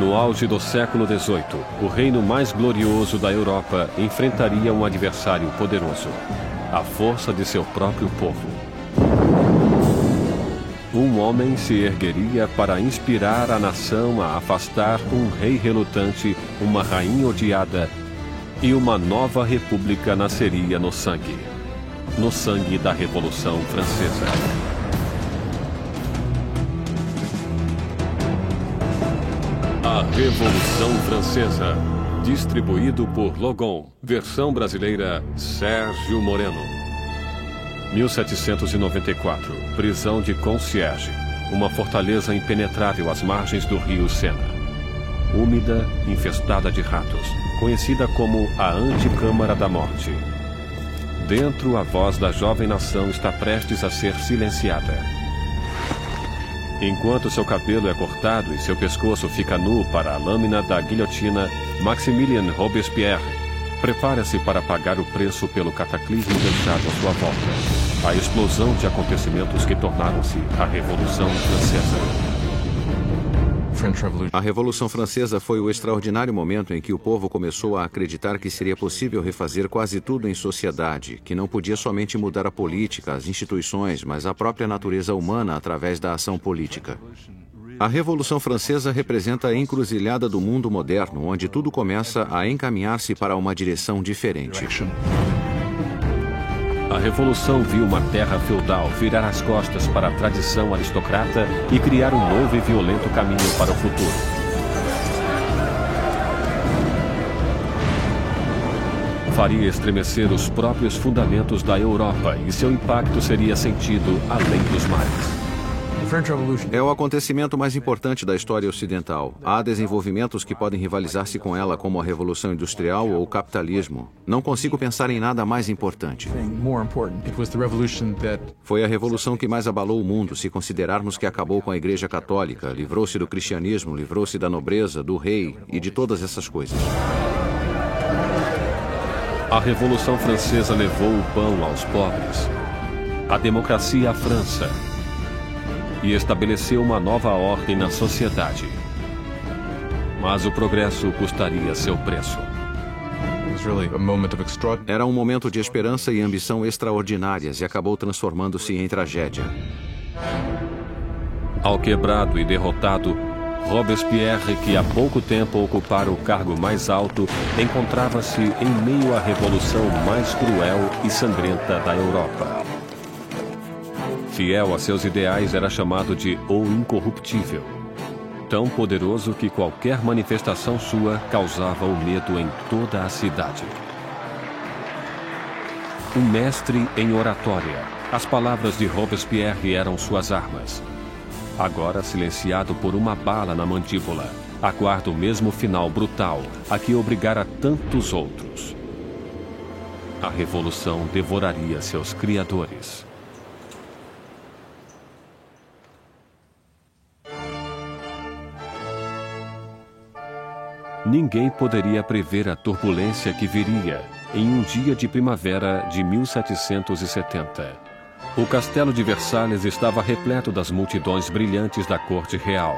No auge do século XVIII, o reino mais glorioso da Europa enfrentaria um adversário poderoso, a força de seu próprio povo. Um homem se ergueria para inspirar a nação a afastar um rei relutante, uma rainha odiada, e uma nova república nasceria no sangue no sangue da Revolução Francesa. A Revolução Francesa. Distribuído por Logon. Versão brasileira Sérgio Moreno. 1794. Prisão de Concierge. Uma fortaleza impenetrável às margens do rio Sena. Úmida, infestada de ratos. Conhecida como a Anticâmara da Morte. Dentro, a voz da jovem nação está prestes a ser silenciada. Enquanto seu cabelo é cortado e seu pescoço fica nu para a lâmina da guilhotina, Maximilien Robespierre prepara-se para pagar o preço pelo cataclismo deixado à sua volta. A explosão de acontecimentos que tornaram-se a Revolução Francesa. A Revolução Francesa foi o extraordinário momento em que o povo começou a acreditar que seria possível refazer quase tudo em sociedade, que não podia somente mudar a política, as instituições, mas a própria natureza humana através da ação política. A Revolução Francesa representa a encruzilhada do mundo moderno, onde tudo começa a encaminhar-se para uma direção diferente. A Revolução viu uma terra feudal virar as costas para a tradição aristocrata e criar um novo e violento caminho para o futuro. Faria estremecer os próprios fundamentos da Europa e seu impacto seria sentido além dos mares. É o acontecimento mais importante da história ocidental. Há desenvolvimentos que podem rivalizar-se com ela, como a Revolução Industrial ou o capitalismo. Não consigo pensar em nada mais importante. Foi a revolução que mais abalou o mundo, se considerarmos que acabou com a Igreja Católica, livrou-se do cristianismo, livrou-se da nobreza, do rei e de todas essas coisas. A Revolução Francesa levou o pão aos pobres, a democracia à França e estabeleceu uma nova ordem na sociedade. Mas o progresso custaria seu preço. Era um momento de esperança e ambição extraordinárias e acabou transformando-se em tragédia. Ao quebrado e derrotado, Robespierre, que há pouco tempo ocupara o cargo mais alto, encontrava-se em meio à revolução mais cruel e sangrenta da Europa. Fiel a seus ideais, era chamado de O Incorruptível. Tão poderoso que qualquer manifestação sua causava o medo em toda a cidade. Um mestre em oratória. As palavras de Robespierre eram suas armas. Agora silenciado por uma bala na mandíbula, aguarda o mesmo final brutal a que obrigara tantos outros. A revolução devoraria seus criadores. Ninguém poderia prever a turbulência que viria em um dia de primavera de 1770. O castelo de Versalhes estava repleto das multidões brilhantes da corte real.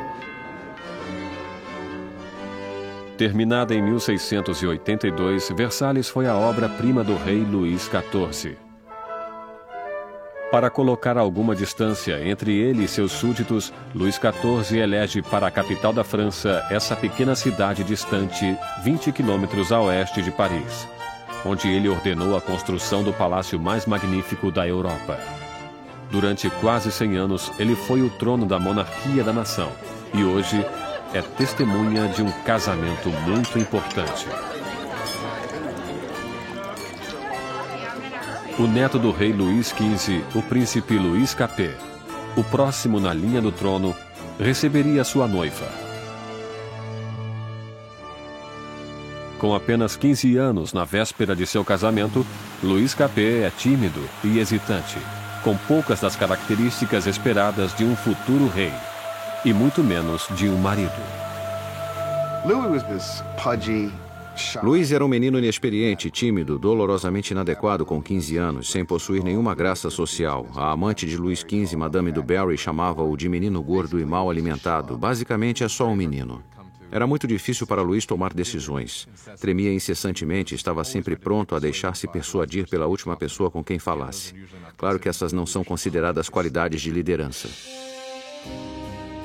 Terminada em 1682, Versalhes foi a obra-prima do rei Luís XIV. Para colocar alguma distância entre ele e seus súditos, Luís XIV elege para a capital da França essa pequena cidade distante 20 quilômetros a oeste de Paris, onde ele ordenou a construção do palácio mais magnífico da Europa. Durante quase 100 anos, ele foi o trono da monarquia da nação e hoje é testemunha de um casamento muito importante. O neto do rei Luís XV, o príncipe Luís Capet, o próximo na linha do trono, receberia sua noiva. Com apenas 15 anos na véspera de seu casamento, Luís Capet é tímido e hesitante, com poucas das características esperadas de um futuro rei, e muito menos de um marido. Louis was this pudgy, Luiz era um menino inexperiente, tímido, dolorosamente inadequado com 15 anos, sem possuir nenhuma graça social. A amante de Luiz XV, Madame du Barry, chamava-o de menino gordo e mal alimentado. Basicamente, é só um menino. Era muito difícil para Luís tomar decisões. Tremia incessantemente estava sempre pronto a deixar-se persuadir pela última pessoa com quem falasse. Claro que essas não são consideradas qualidades de liderança.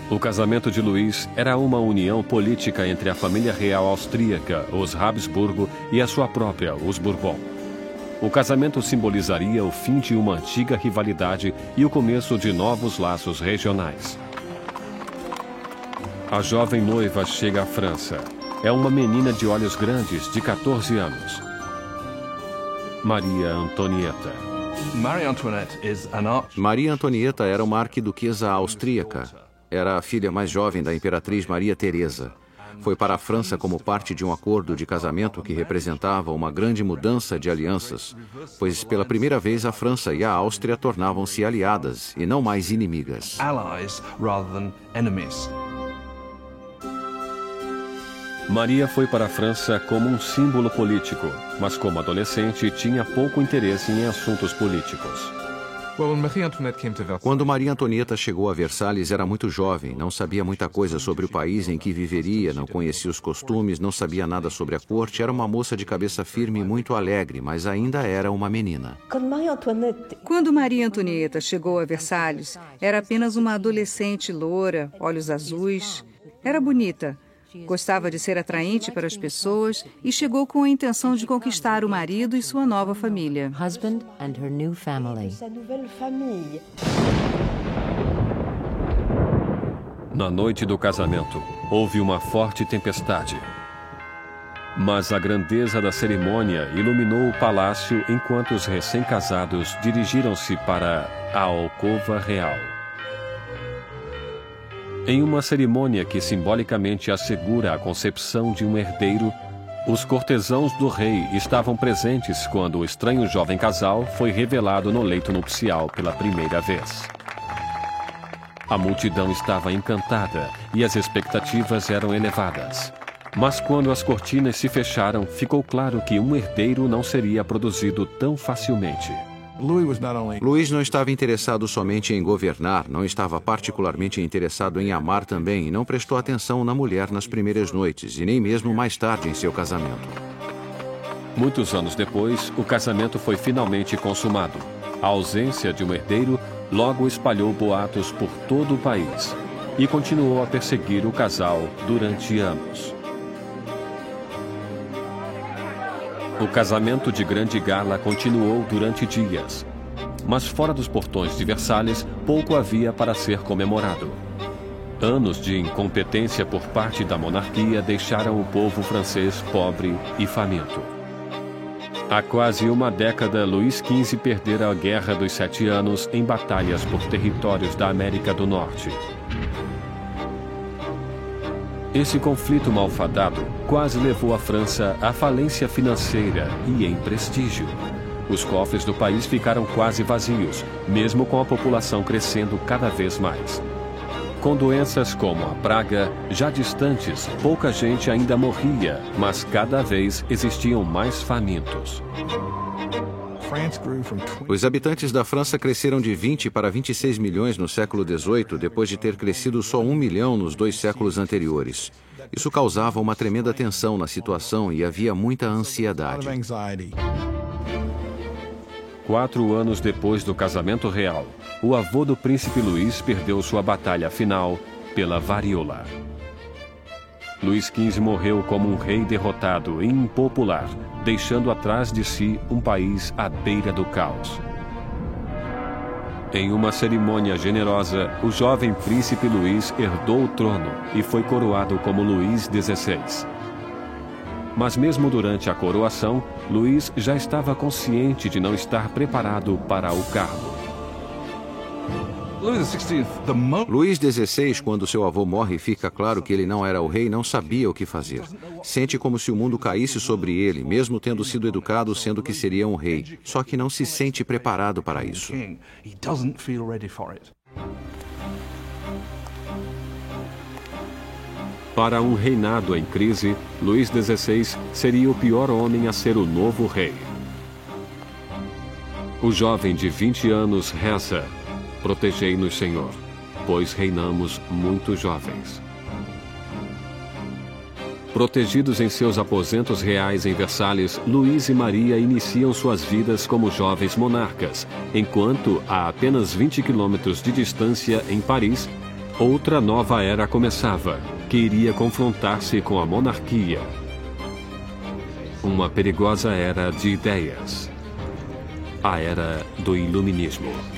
O casamento de Luís era uma união política entre a família real austríaca, os Habsburgo, e a sua própria, os Bourbon. O casamento simbolizaria o fim de uma antiga rivalidade e o começo de novos laços regionais. A jovem noiva chega à França. É uma menina de olhos grandes, de 14 anos. Maria Antonieta. Maria Antonieta era uma arquiduquesa austríaca. Era a filha mais jovem da imperatriz Maria Teresa. Foi para a França como parte de um acordo de casamento que representava uma grande mudança de alianças, pois pela primeira vez a França e a Áustria tornavam-se aliadas e não mais inimigas. Maria foi para a França como um símbolo político, mas como adolescente tinha pouco interesse em assuntos políticos. Quando Maria Antonieta chegou a Versalhes, era muito jovem, não sabia muita coisa sobre o país em que viveria, não conhecia os costumes, não sabia nada sobre a corte. Era uma moça de cabeça firme e muito alegre, mas ainda era uma menina. Quando Maria Antonieta chegou a Versalhes, era apenas uma adolescente loura, olhos azuis. Era bonita, Gostava de ser atraente para as pessoas e chegou com a intenção de conquistar o marido e sua nova família. Na noite do casamento, houve uma forte tempestade. Mas a grandeza da cerimônia iluminou o palácio enquanto os recém-casados dirigiram-se para a alcova real. Em uma cerimônia que simbolicamente assegura a concepção de um herdeiro, os cortesãos do rei estavam presentes quando o estranho jovem casal foi revelado no leito nupcial pela primeira vez. A multidão estava encantada e as expectativas eram elevadas. Mas quando as cortinas se fecharam, ficou claro que um herdeiro não seria produzido tão facilmente. Luís não estava interessado somente em governar, não estava particularmente interessado em amar também e não prestou atenção na mulher nas primeiras noites e nem mesmo mais tarde em seu casamento. Muitos anos depois, o casamento foi finalmente consumado. A ausência de um herdeiro logo espalhou boatos por todo o país e continuou a perseguir o casal durante anos. O casamento de grande gala continuou durante dias. Mas fora dos portões de Versalhes, pouco havia para ser comemorado. Anos de incompetência por parte da monarquia deixaram o povo francês pobre e faminto. Há quase uma década, Luís XV perdera a Guerra dos Sete Anos em batalhas por territórios da América do Norte. Esse conflito malfadado quase levou a França à falência financeira e em prestígio. Os cofres do país ficaram quase vazios, mesmo com a população crescendo cada vez mais. Com doenças como a praga, já distantes, pouca gente ainda morria, mas cada vez existiam mais famintos. Os habitantes da França cresceram de 20 para 26 milhões no século XVIII, depois de ter crescido só um milhão nos dois séculos anteriores. Isso causava uma tremenda tensão na situação e havia muita ansiedade. Quatro anos depois do casamento real, o avô do príncipe Luís perdeu sua batalha final pela varíola. Luís XV morreu como um rei derrotado e impopular, deixando atrás de si um país à beira do caos. Em uma cerimônia generosa, o jovem príncipe Luís herdou o trono e foi coroado como Luís XVI. Mas mesmo durante a coroação, Luís já estava consciente de não estar preparado para o cargo. Luís XVI, quando seu avô morre, fica claro que ele não era o rei, não sabia o que fazer. Sente como se o mundo caísse sobre ele, mesmo tendo sido educado sendo que seria um rei. Só que não se sente preparado para isso. Para um reinado em crise, Luís XVI seria o pior homem a ser o novo rei. O jovem de 20 anos reza Protegei-nos, Senhor, pois reinamos muito jovens. Protegidos em seus aposentos reais em Versalhes, Luís e Maria iniciam suas vidas como jovens monarcas, enquanto, a apenas 20 quilômetros de distância, em Paris, outra nova era começava, que iria confrontar-se com a monarquia. Uma perigosa era de ideias. A era do Iluminismo.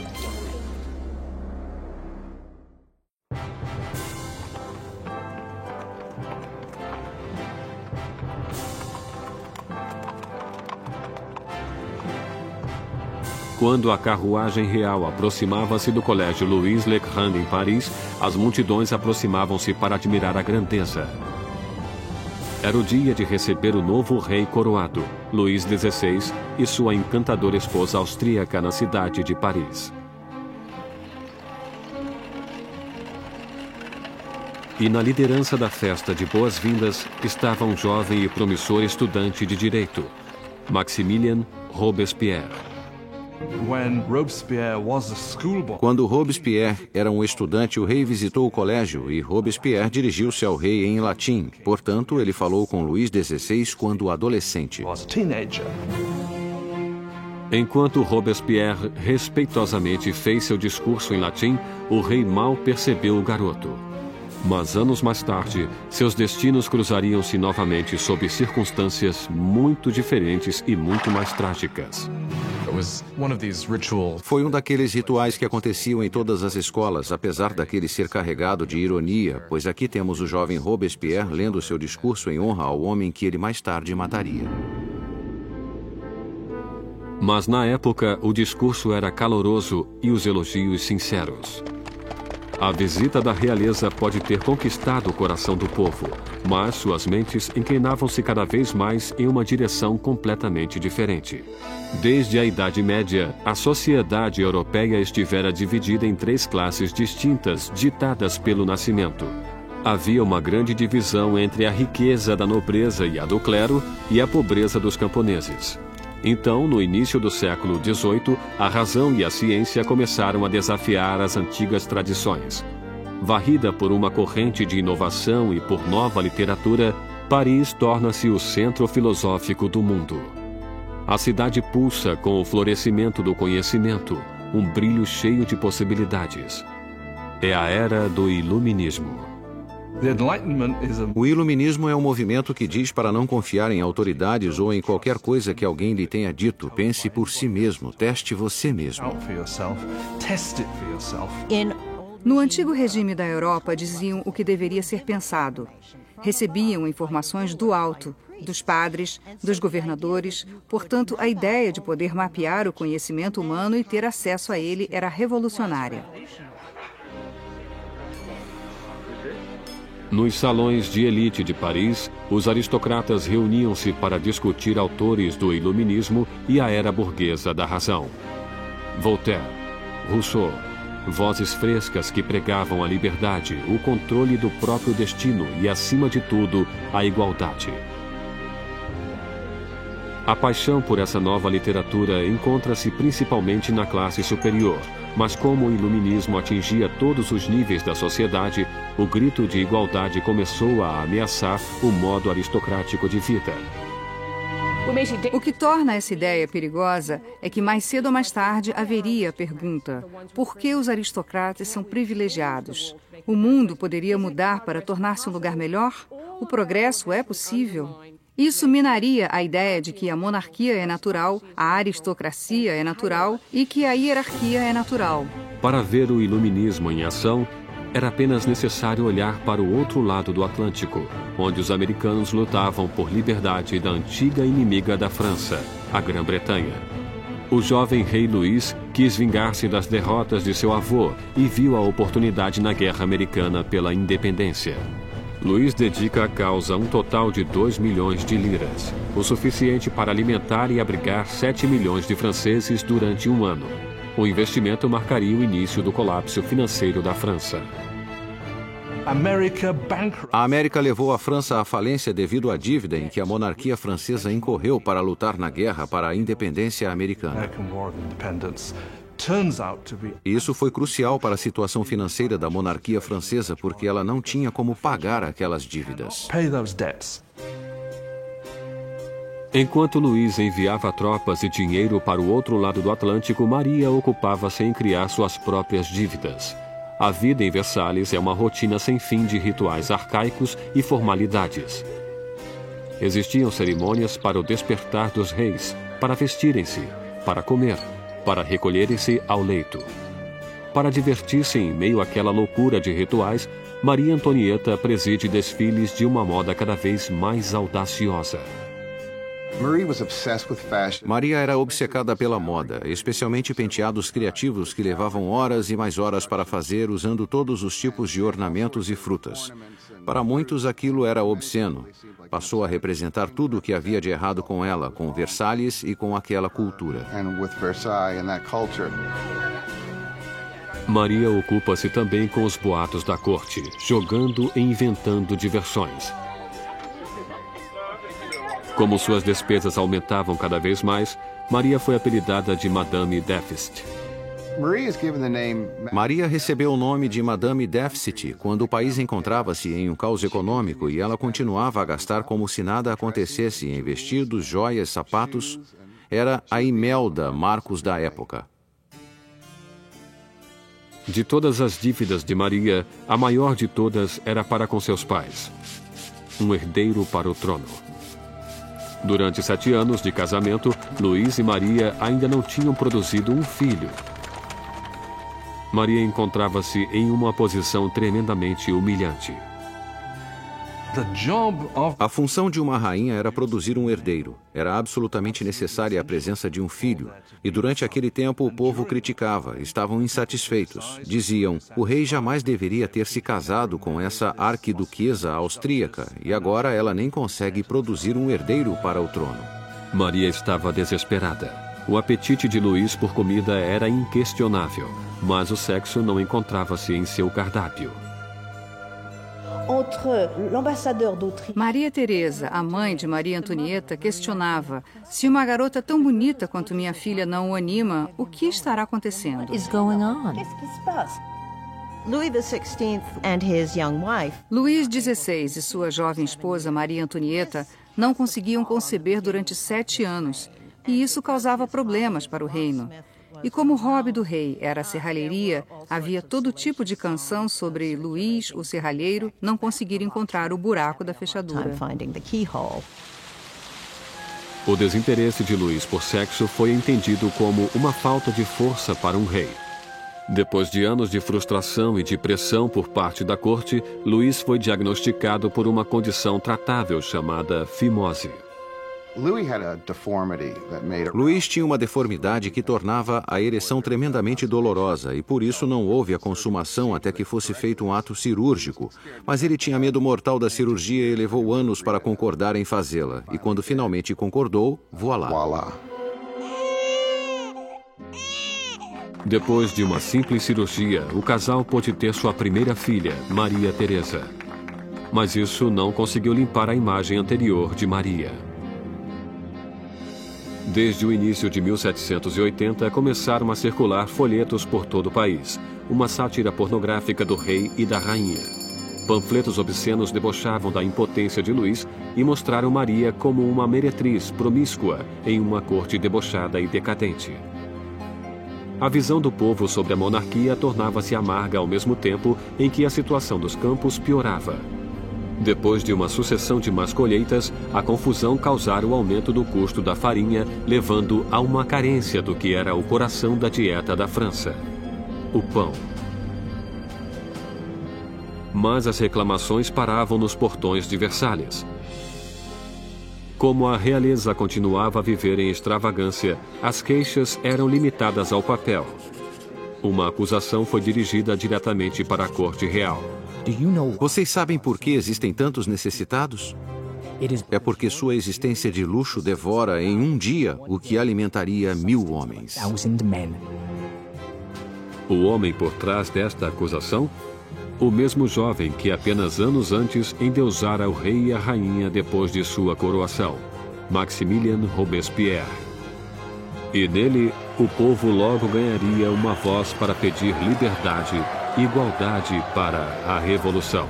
Quando a carruagem real aproximava-se do colégio Louis Le Grand em Paris, as multidões aproximavam-se para admirar a grandeza. Era o dia de receber o novo rei coroado, Luís XVI, e sua encantadora esposa austríaca na cidade de Paris. E na liderança da festa de boas-vindas estava um jovem e promissor estudante de direito, Maximilien Robespierre. Quando Robespierre era um estudante, o rei visitou o colégio e Robespierre dirigiu-se ao rei em latim. Portanto, ele falou com Luís XVI quando adolescente. Enquanto Robespierre respeitosamente fez seu discurso em latim, o rei mal percebeu o garoto. Mas anos mais tarde, seus destinos cruzariam-se novamente sob circunstâncias muito diferentes e muito mais trágicas. Foi um daqueles rituais que aconteciam em todas as escolas, apesar daquele ser carregado de ironia, pois aqui temos o jovem Robespierre lendo seu discurso em honra ao homem que ele mais tarde mataria. Mas na época, o discurso era caloroso e os elogios sinceros. A visita da realeza pode ter conquistado o coração do povo, mas suas mentes inclinavam-se cada vez mais em uma direção completamente diferente. Desde a Idade Média, a sociedade europeia estivera dividida em três classes distintas, ditadas pelo nascimento. Havia uma grande divisão entre a riqueza da nobreza e a do clero e a pobreza dos camponeses. Então, no início do século XVIII, a razão e a ciência começaram a desafiar as antigas tradições. Varrida por uma corrente de inovação e por nova literatura, Paris torna-se o centro filosófico do mundo. A cidade pulsa com o florescimento do conhecimento, um brilho cheio de possibilidades. É a era do Iluminismo. O iluminismo é um movimento que diz para não confiar em autoridades ou em qualquer coisa que alguém lhe tenha dito. Pense por si mesmo, teste você mesmo. No antigo regime da Europa, diziam o que deveria ser pensado. Recebiam informações do alto, dos padres, dos governadores, portanto, a ideia de poder mapear o conhecimento humano e ter acesso a ele era revolucionária. Nos salões de elite de Paris, os aristocratas reuniam-se para discutir autores do iluminismo e a era burguesa da razão. Voltaire, Rousseau, vozes frescas que pregavam a liberdade, o controle do próprio destino e, acima de tudo, a igualdade. A paixão por essa nova literatura encontra-se principalmente na classe superior, mas como o iluminismo atingia todos os níveis da sociedade, o grito de igualdade começou a ameaçar o modo aristocrático de vida. O que torna essa ideia perigosa é que mais cedo ou mais tarde haveria a pergunta: por que os aristocratas são privilegiados? O mundo poderia mudar para tornar-se um lugar melhor? O progresso é possível? Isso minaria a ideia de que a monarquia é natural, a aristocracia é natural e que a hierarquia é natural. Para ver o iluminismo em ação, era apenas necessário olhar para o outro lado do Atlântico, onde os americanos lutavam por liberdade da antiga inimiga da França, a Grã-Bretanha. O jovem rei Luís quis vingar-se das derrotas de seu avô e viu a oportunidade na guerra americana pela independência. Luiz dedica à causa um total de 2 milhões de liras, o suficiente para alimentar e abrigar 7 milhões de franceses durante um ano. O investimento marcaria o início do colapso financeiro da França. A América levou a França à falência devido à dívida em que a monarquia francesa incorreu para lutar na guerra para a independência americana. Isso foi crucial para a situação financeira da monarquia francesa porque ela não tinha como pagar aquelas dívidas. Enquanto Luís enviava tropas e dinheiro para o outro lado do Atlântico, Maria ocupava-se em criar suas próprias dívidas. A vida em Versalhes é uma rotina sem fim de rituais arcaicos e formalidades. Existiam cerimônias para o despertar dos reis, para vestirem-se, para comer, para recolherem-se ao leito. Para divertir-se em meio àquela loucura de rituais, Maria Antonieta preside desfiles de uma moda cada vez mais audaciosa. Maria era obcecada pela moda, especialmente penteados criativos que levavam horas e mais horas para fazer usando todos os tipos de ornamentos e frutas. Para muitos aquilo era obsceno. Passou a representar tudo o que havia de errado com ela, com Versalhes e com aquela cultura. Maria ocupa-se também com os boatos da corte, jogando e inventando diversões. Como suas despesas aumentavam cada vez mais, Maria foi apelidada de Madame Deficit. Maria recebeu o nome de Madame Deficit quando o país encontrava-se em um caos econômico e ela continuava a gastar como se nada acontecesse em vestidos, joias, sapatos. Era a Imelda Marcos da época. De todas as dívidas de Maria, a maior de todas era para com seus pais um herdeiro para o trono. Durante sete anos de casamento, Luiz e Maria ainda não tinham produzido um filho. Maria encontrava-se em uma posição tremendamente humilhante. A função de uma rainha era produzir um herdeiro. Era absolutamente necessária a presença de um filho. E durante aquele tempo o povo criticava, estavam insatisfeitos. Diziam: o rei jamais deveria ter se casado com essa arquiduquesa austríaca e agora ela nem consegue produzir um herdeiro para o trono. Maria estava desesperada. O apetite de Luís por comida era inquestionável, mas o sexo não encontrava-se em seu cardápio. Maria Teresa, a mãe de Maria Antonieta, questionava: se uma garota tão bonita quanto minha filha não o anima, o que estará acontecendo? Luís XVI e sua jovem esposa Maria Antonieta não conseguiam conceber durante sete anos, e isso causava problemas para o reino. E como o hobby do rei era a serralheria, havia todo tipo de canção sobre Luís, o serralheiro, não conseguir encontrar o buraco da fechadura. O desinteresse de Luís por sexo foi entendido como uma falta de força para um rei. Depois de anos de frustração e de pressão por parte da corte, Luís foi diagnosticado por uma condição tratável chamada fimose. Luís tinha uma deformidade que tornava a ereção tremendamente dolorosa e por isso não houve a consumação até que fosse feito um ato cirúrgico. Mas ele tinha medo mortal da cirurgia e levou anos para concordar em fazê-la. E quando finalmente concordou, voilá. voilá. Depois de uma simples cirurgia, o casal pôde ter sua primeira filha, Maria Teresa. Mas isso não conseguiu limpar a imagem anterior de Maria. Desde o início de 1780, começaram a circular folhetos por todo o país, uma sátira pornográfica do rei e da rainha. Panfletos obscenos debochavam da impotência de Luís e mostraram Maria como uma meretriz promíscua em uma corte debochada e decadente. A visão do povo sobre a monarquia tornava-se amarga ao mesmo tempo em que a situação dos campos piorava. Depois de uma sucessão de más colheitas, a confusão causara o aumento do custo da farinha, levando a uma carência do que era o coração da dieta da França: o pão. Mas as reclamações paravam nos portões de Versalhes. Como a realeza continuava a viver em extravagância, as queixas eram limitadas ao papel. Uma acusação foi dirigida diretamente para a corte real. Vocês sabem por que existem tantos necessitados? É porque sua existência de luxo devora em um dia o que alimentaria mil homens. O homem por trás desta acusação? O mesmo jovem que apenas anos antes endeusara o rei e a rainha depois de sua coroação, Maximilien Robespierre. E nele, o povo logo ganharia uma voz para pedir liberdade, igualdade para a revolução.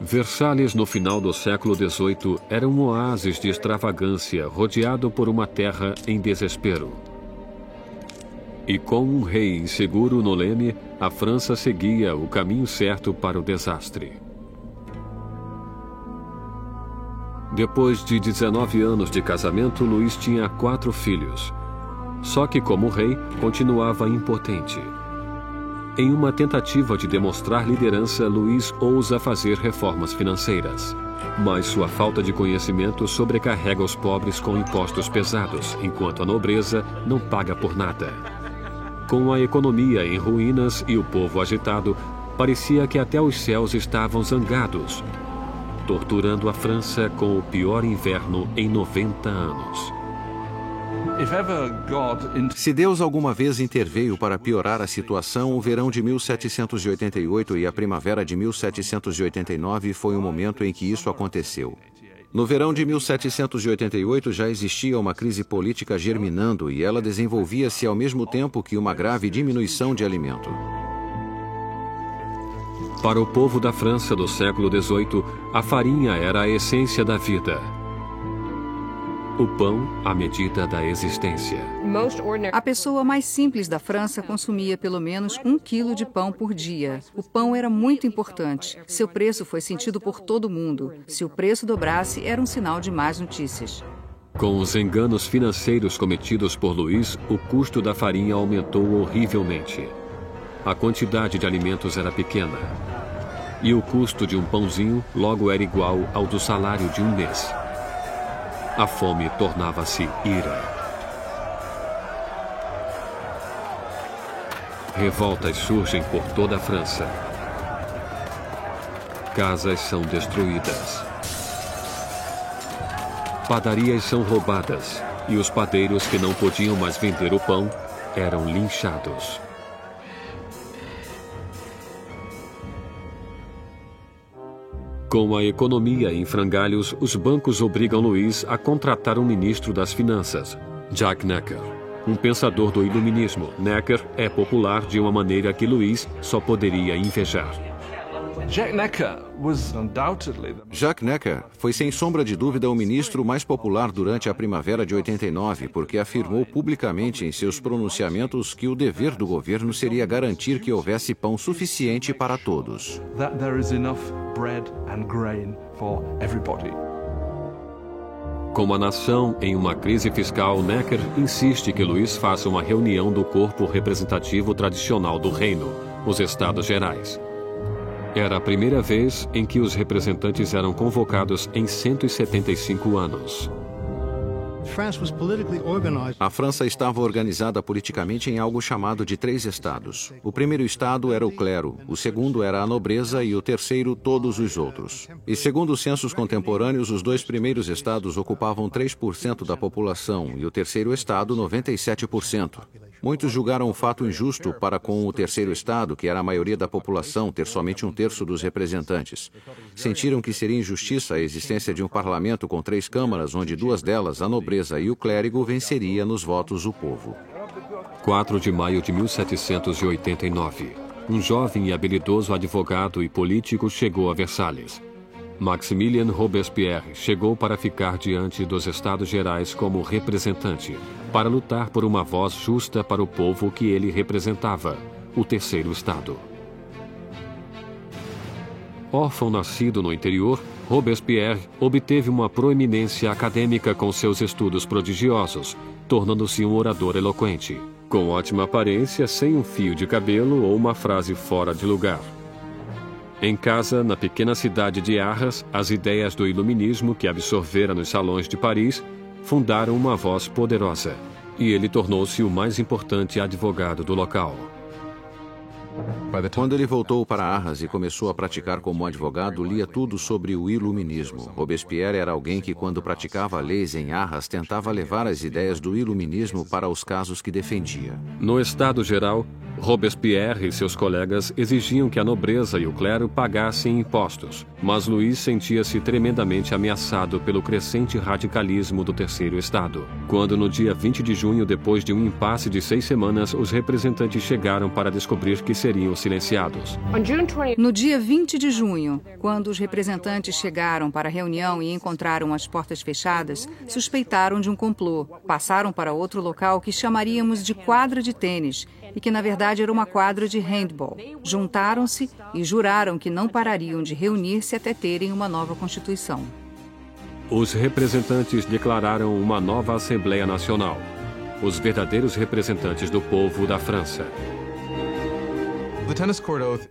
Versalhes, no final do século XVIII, era um oásis de extravagância rodeado por uma terra em desespero. E com um rei inseguro no leme, a França seguia o caminho certo para o desastre. Depois de 19 anos de casamento, Luís tinha quatro filhos. Só que, como rei, continuava impotente. Em uma tentativa de demonstrar liderança, Luiz ousa fazer reformas financeiras. Mas sua falta de conhecimento sobrecarrega os pobres com impostos pesados, enquanto a nobreza não paga por nada. Com a economia em ruínas e o povo agitado, parecia que até os céus estavam zangados, torturando a França com o pior inverno em 90 anos. Se Deus alguma vez interveio para piorar a situação, o verão de 1788 e a primavera de 1789 foi o momento em que isso aconteceu. No verão de 1788 já existia uma crise política germinando e ela desenvolvia-se ao mesmo tempo que uma grave diminuição de alimento. Para o povo da França do século XVIII, a farinha era a essência da vida. O pão à medida da existência. A pessoa mais simples da França consumia pelo menos um quilo de pão por dia. O pão era muito importante. Seu preço foi sentido por todo mundo. Se o preço dobrasse, era um sinal de más notícias. Com os enganos financeiros cometidos por Luiz, o custo da farinha aumentou horrivelmente. A quantidade de alimentos era pequena. E o custo de um pãozinho logo era igual ao do salário de um mês. A fome tornava-se ira. Revoltas surgem por toda a França. Casas são destruídas. Padarias são roubadas e os padeiros que não podiam mais vender o pão eram linchados. Com a economia em frangalhos, os bancos obrigam Luiz a contratar um ministro das Finanças, Jack Necker. Um pensador do iluminismo, Necker é popular de uma maneira que Luiz só poderia invejar. Jacques Necker foi sem sombra de dúvida o ministro mais popular durante a primavera de 89, porque afirmou publicamente em seus pronunciamentos que o dever do governo seria garantir que houvesse pão suficiente para todos. Como a nação em uma crise fiscal, Necker insiste que Luiz faça uma reunião do corpo representativo tradicional do reino, os Estados Gerais. Era a primeira vez em que os representantes eram convocados em 175 anos. A França estava organizada politicamente em algo chamado de três estados. O primeiro estado era o clero, o segundo era a nobreza e o terceiro todos os outros. E segundo os censos contemporâneos, os dois primeiros estados ocupavam 3% da população e o terceiro estado 97%. Muitos julgaram o fato injusto para com o terceiro estado, que era a maioria da população, ter somente um terço dos representantes. Sentiram que seria injustiça a existência de um parlamento com três câmaras, onde duas delas, a nobreza e o clérigo, venceria nos votos o povo. 4 de maio de 1789. Um jovem e habilidoso advogado e político chegou a Versalhes. Maximilien Robespierre chegou para ficar diante dos Estados Gerais como representante, para lutar por uma voz justa para o povo que ele representava, o Terceiro Estado. Órfão nascido no interior, Robespierre obteve uma proeminência acadêmica com seus estudos prodigiosos, tornando-se um orador eloquente, com ótima aparência, sem um fio de cabelo ou uma frase fora de lugar. Em casa, na pequena cidade de Arras, as ideias do iluminismo que absorvera nos salões de Paris fundaram uma voz poderosa, e ele tornou-se o mais importante advogado do local. Quando ele voltou para Arras e começou a praticar como advogado, lia tudo sobre o iluminismo. Robespierre era alguém que, quando praticava leis em Arras, tentava levar as ideias do iluminismo para os casos que defendia. No estado geral, Robespierre e seus colegas exigiam que a nobreza e o clero pagassem impostos, mas Luís sentia-se tremendamente ameaçado pelo crescente radicalismo do Terceiro Estado. Quando, no dia 20 de junho, depois de um impasse de seis semanas, os representantes chegaram para descobrir que seriam silenciados. No dia 20 de junho, quando os representantes chegaram para a reunião e encontraram as portas fechadas, suspeitaram de um complô. Passaram para outro local que chamaríamos de quadra de tênis e que, na verdade, era uma quadra de handball. Juntaram-se e juraram que não parariam de reunir-se até terem uma nova Constituição. Os representantes declararam uma nova Assembleia Nacional, os verdadeiros representantes do povo da França.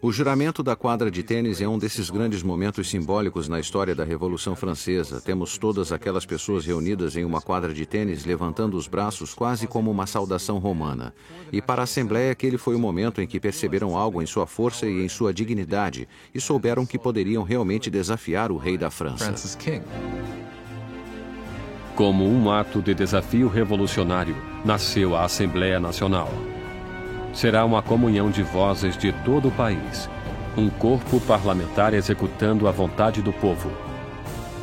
O juramento da quadra de tênis é um desses grandes momentos simbólicos na história da Revolução Francesa. Temos todas aquelas pessoas reunidas em uma quadra de tênis levantando os braços quase como uma saudação romana. E para a Assembleia, aquele foi o momento em que perceberam algo em sua força e em sua dignidade e souberam que poderiam realmente desafiar o rei da França. Como um ato de desafio revolucionário, nasceu a Assembleia Nacional será uma comunhão de vozes de todo o país, um corpo parlamentar executando a vontade do povo.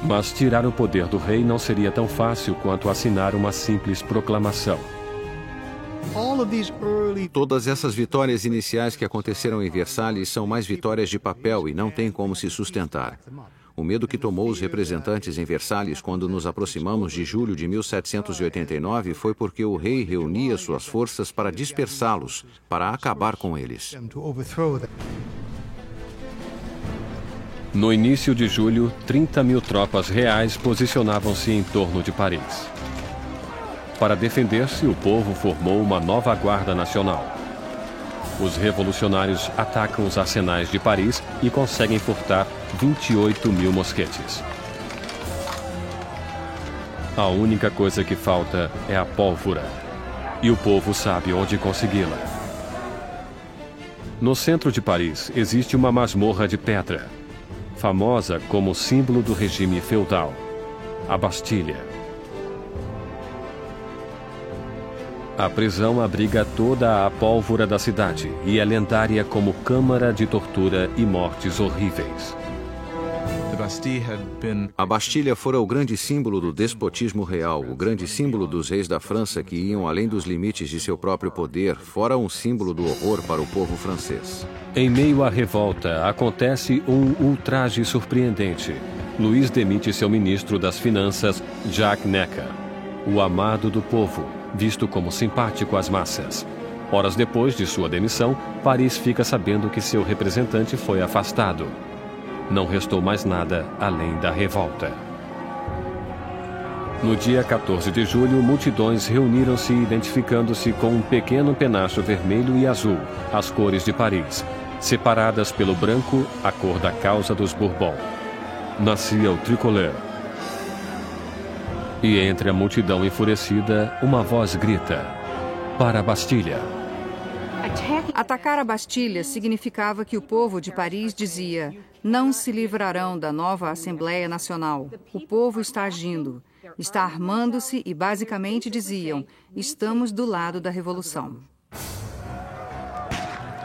Mas tirar o poder do rei não seria tão fácil quanto assinar uma simples proclamação. Todas essas vitórias iniciais que aconteceram em Versalhes são mais vitórias de papel e não têm como se sustentar. O medo que tomou os representantes em Versalhes quando nos aproximamos de julho de 1789 foi porque o rei reunia suas forças para dispersá-los, para acabar com eles. No início de julho, 30 mil tropas reais posicionavam-se em torno de Paris. Para defender-se, o povo formou uma nova Guarda Nacional. Os revolucionários atacam os arsenais de Paris e conseguem furtar 28 mil mosquetes. A única coisa que falta é a pólvora. E o povo sabe onde consegui-la. No centro de Paris existe uma masmorra de pedra, famosa como símbolo do regime feudal, a Bastilha. A prisão abriga toda a pólvora da cidade e é lendária como câmara de tortura e mortes horríveis. A Bastilha fora o grande símbolo do despotismo real, o grande símbolo dos reis da França que iam além dos limites de seu próprio poder, fora um símbolo do horror para o povo francês. Em meio à revolta, acontece um ultraje surpreendente. Luís demite seu ministro das Finanças, Jacques Necker, o amado do povo visto como simpático às massas. Horas depois de sua demissão, Paris fica sabendo que seu representante foi afastado. Não restou mais nada além da revolta. No dia 14 de julho, multidões reuniram-se identificando-se com um pequeno penacho vermelho e azul, as cores de Paris, separadas pelo branco, a cor da causa dos Bourbon. Nascia o tricolor, e entre a multidão enfurecida, uma voz grita: Para a Bastilha. Atacar a Bastilha significava que o povo de Paris dizia: Não se livrarão da nova Assembleia Nacional. O povo está agindo, está armando-se e basicamente diziam: Estamos do lado da revolução.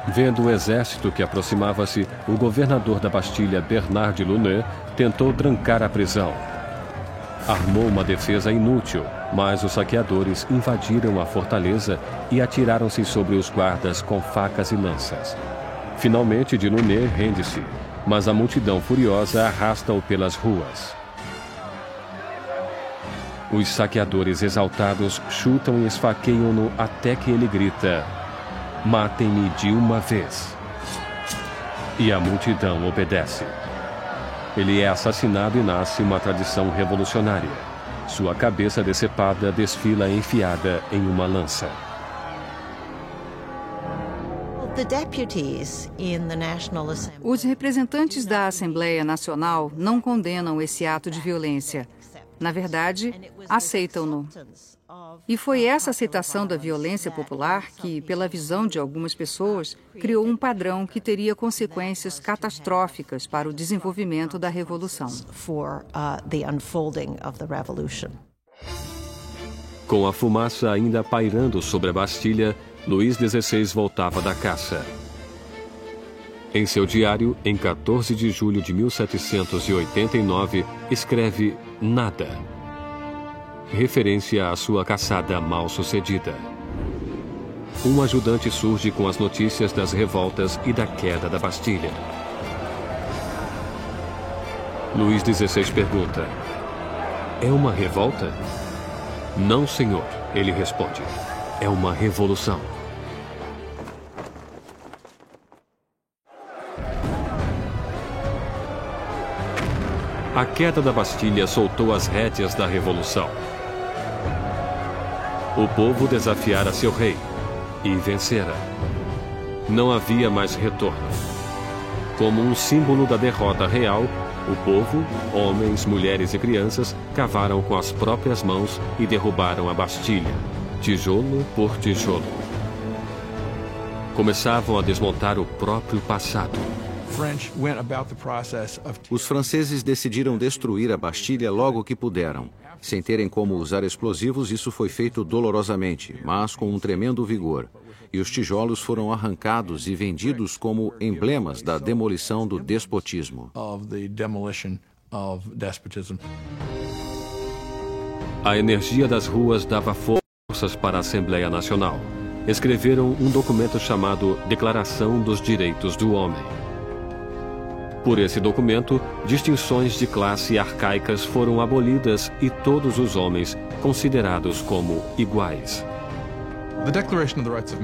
Vendo o exército que aproximava-se, o governador da Bastilha, Bernard de tentou trancar a prisão, armou uma defesa inútil, mas os saqueadores invadiram a fortaleza e atiraram-se sobre os guardas com facas e lanças. Finalmente, Dinuné rende-se, mas a multidão furiosa arrasta-o pelas ruas. Os saqueadores exaltados chutam e esfaqueiam-no até que ele grita: Matem-me de uma vez. E a multidão obedece. Ele é assassinado e nasce uma tradição revolucionária. Sua cabeça decepada desfila enfiada em uma lança. Os representantes da Assembleia Nacional não condenam esse ato de violência. Na verdade, aceitam-no. E foi essa aceitação da violência popular que, pela visão de algumas pessoas, criou um padrão que teria consequências catastróficas para o desenvolvimento da revolução. Com a fumaça ainda pairando sobre a Bastilha, Luís XVI voltava da caça. Em seu diário, em 14 de julho de 1789, escreve Nada, referência à sua caçada mal sucedida. Um ajudante surge com as notícias das revoltas e da queda da Bastilha. Luís XVI pergunta: É uma revolta? Não, senhor, ele responde. É uma revolução. A queda da Bastilha soltou as rédeas da revolução. O povo desafiara seu rei e vencera. Não havia mais retorno. Como um símbolo da derrota real, o povo, homens, mulheres e crianças, cavaram com as próprias mãos e derrubaram a Bastilha, tijolo por tijolo. Começavam a desmontar o próprio passado. Os franceses decidiram destruir a Bastilha logo que puderam. Sem terem como usar explosivos, isso foi feito dolorosamente, mas com um tremendo vigor. E os tijolos foram arrancados e vendidos como emblemas da demolição do despotismo. A energia das ruas dava forças para a Assembleia Nacional. Escreveram um documento chamado Declaração dos Direitos do Homem. Por esse documento, distinções de classe arcaicas foram abolidas e todos os homens considerados como iguais.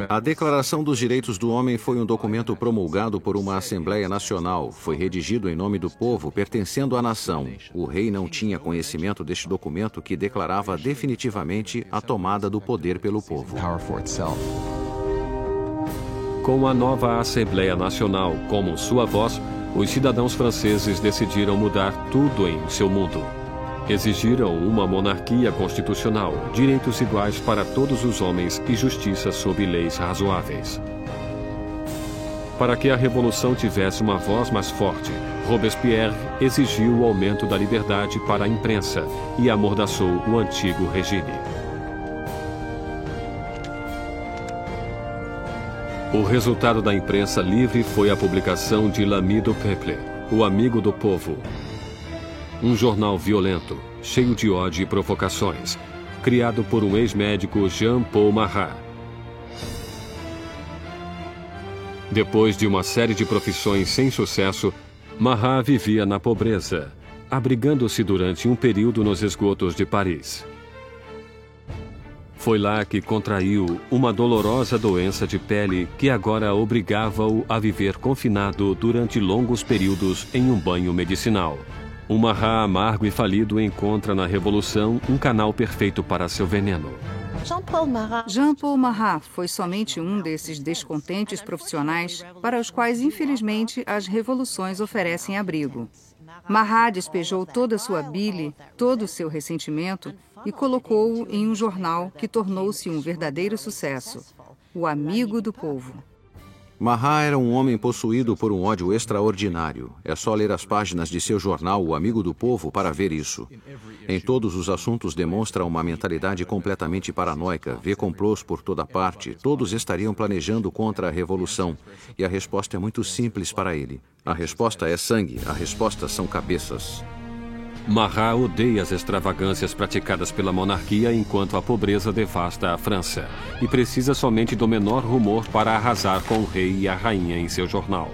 A Declaração dos Direitos do Homem foi um documento promulgado por uma Assembleia Nacional. Foi redigido em nome do povo, pertencendo à nação. O rei não tinha conhecimento deste documento que declarava definitivamente a tomada do poder pelo povo. Com a nova Assembleia Nacional como sua voz, os cidadãos franceses decidiram mudar tudo em seu mundo. Exigiram uma monarquia constitucional, direitos iguais para todos os homens e justiça sob leis razoáveis. Para que a revolução tivesse uma voz mais forte, Robespierre exigiu o aumento da liberdade para a imprensa e amordaçou o antigo regime. O resultado da imprensa livre foi a publicação de L'Ami du Peuple, O Amigo do Povo. Um jornal violento, cheio de ódio e provocações, criado por um ex-médico Jean-Paul Marat. Depois de uma série de profissões sem sucesso, Marat vivia na pobreza, abrigando-se durante um período nos esgotos de Paris. Foi lá que contraiu uma dolorosa doença de pele que agora obrigava-o a viver confinado durante longos períodos em um banho medicinal. Um marra amargo e falido encontra na Revolução um canal perfeito para seu veneno. Jean-Paul Marat. Jean-Paul Marat foi somente um desses descontentes profissionais para os quais, infelizmente, as revoluções oferecem abrigo. Marat despejou toda a sua bile, todo o seu ressentimento e colocou-o em um jornal que tornou-se um verdadeiro sucesso, O Amigo do Povo. Mahat era um homem possuído por um ódio extraordinário. É só ler as páginas de seu jornal O Amigo do Povo para ver isso. Em todos os assuntos demonstra uma mentalidade completamente paranoica, vê complôs por toda parte, todos estariam planejando contra a revolução. E a resposta é muito simples para ele. A resposta é sangue, a resposta são cabeças. Marat odeia as extravagâncias praticadas pela monarquia enquanto a pobreza devasta a França e precisa somente do menor rumor para arrasar com o rei e a rainha em seu jornal.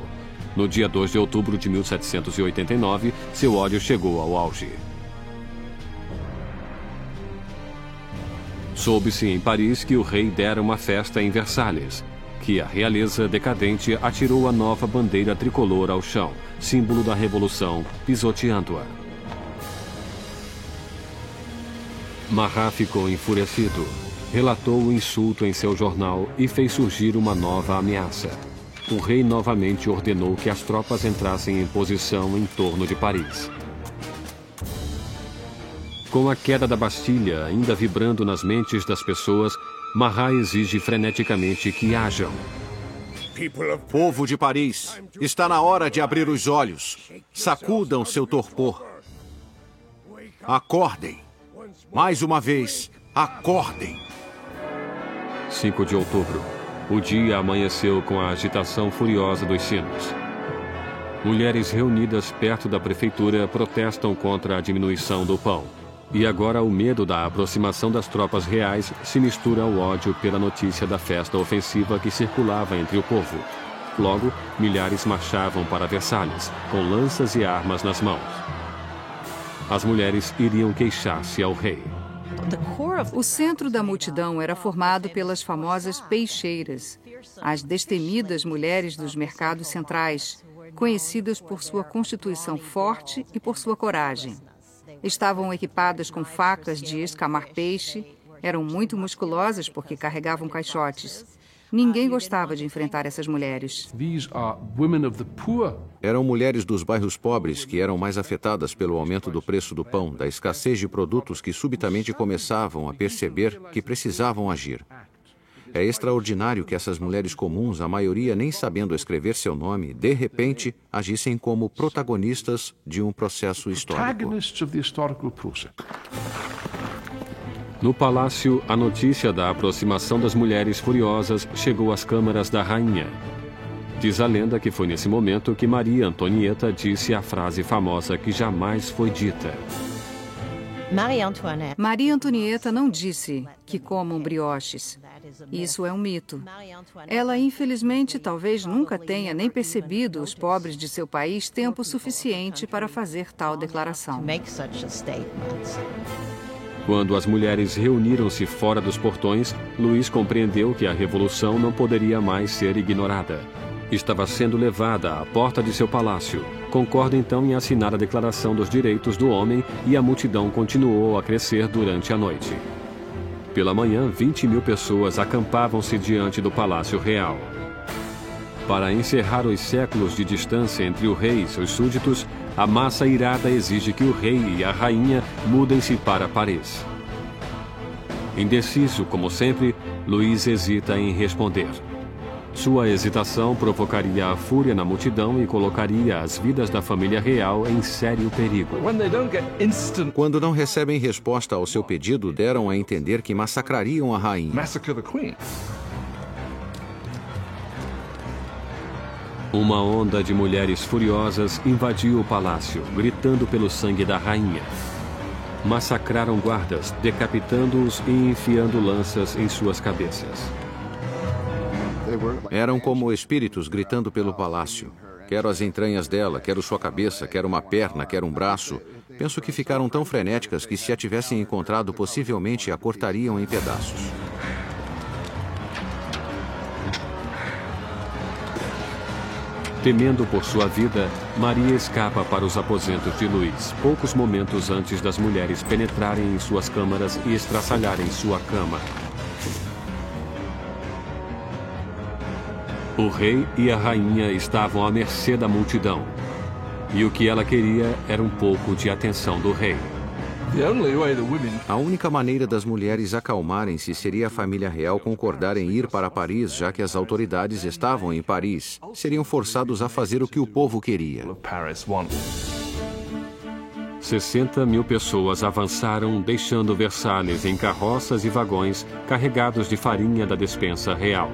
No dia 2 de outubro de 1789, seu ódio chegou ao auge. Soube-se em Paris que o rei dera uma festa em Versalhes, que a realeza decadente atirou a nova bandeira tricolor ao chão, símbolo da revolução, pisoteando-a. Marat ficou enfurecido. Relatou o insulto em seu jornal e fez surgir uma nova ameaça. O rei novamente ordenou que as tropas entrassem em posição em torno de Paris. Com a queda da Bastilha ainda vibrando nas mentes das pessoas, Marat exige freneticamente que hajam. Povo de Paris, está na hora de abrir os olhos. Sacudam seu torpor. Acordem. Mais uma vez, Acordem! 5 de outubro. O dia amanheceu com a agitação furiosa dos sinos. Mulheres reunidas perto da prefeitura protestam contra a diminuição do pão. E agora o medo da aproximação das tropas reais se mistura ao ódio pela notícia da festa ofensiva que circulava entre o povo. Logo, milhares marchavam para Versalhes, com lanças e armas nas mãos. As mulheres iriam queixar-se ao rei. O centro da multidão era formado pelas famosas peixeiras, as destemidas mulheres dos mercados centrais, conhecidas por sua constituição forte e por sua coragem. Estavam equipadas com facas de escamar peixe, eram muito musculosas porque carregavam caixotes. Ninguém gostava de enfrentar essas mulheres. Eram mulheres dos bairros pobres que eram mais afetadas pelo aumento do preço do pão, da escassez de produtos que subitamente começavam a perceber que precisavam agir. É extraordinário que essas mulheres comuns, a maioria nem sabendo escrever seu nome, de repente agissem como protagonistas de um processo histórico. No palácio, a notícia da aproximação das mulheres furiosas chegou às câmaras da rainha. Diz a lenda que foi nesse momento que Maria Antonieta disse a frase famosa que jamais foi dita. Maria Antonieta não disse que comam brioches. Isso é um mito. Ela, infelizmente, talvez nunca tenha nem percebido os pobres de seu país tempo suficiente para fazer tal declaração. Quando as mulheres reuniram-se fora dos portões, Luiz compreendeu que a revolução não poderia mais ser ignorada. Estava sendo levada à porta de seu palácio. Concorda então em assinar a Declaração dos Direitos do Homem e a multidão continuou a crescer durante a noite. Pela manhã, 20 mil pessoas acampavam-se diante do Palácio Real. Para encerrar os séculos de distância entre o rei e seus súditos, a massa irada exige que o rei e a rainha mudem-se para Paris. Indeciso, como sempre, Luiz hesita em responder. Sua hesitação provocaria a fúria na multidão e colocaria as vidas da família real em sério perigo. Quando não recebem resposta ao seu pedido, deram a entender que massacrariam a rainha. Uma onda de mulheres furiosas invadiu o palácio, gritando pelo sangue da rainha. Massacraram guardas, decapitando-os e enfiando lanças em suas cabeças. Eram como espíritos gritando pelo palácio. Quero as entranhas dela, quero sua cabeça, quero uma perna, quero um braço. Penso que ficaram tão frenéticas que, se a tivessem encontrado, possivelmente a cortariam em pedaços. Temendo por sua vida, Maria escapa para os aposentos de Luiz, poucos momentos antes das mulheres penetrarem em suas câmaras e estraçalharem sua cama. O rei e a rainha estavam à mercê da multidão. E o que ela queria era um pouco de atenção do rei. A única maneira das mulheres acalmarem-se seria a família real concordar em ir para Paris, já que as autoridades estavam em Paris. Seriam forçados a fazer o que o povo queria. 60 mil pessoas avançaram, deixando Versalhes em carroças e vagões carregados de farinha da despensa real.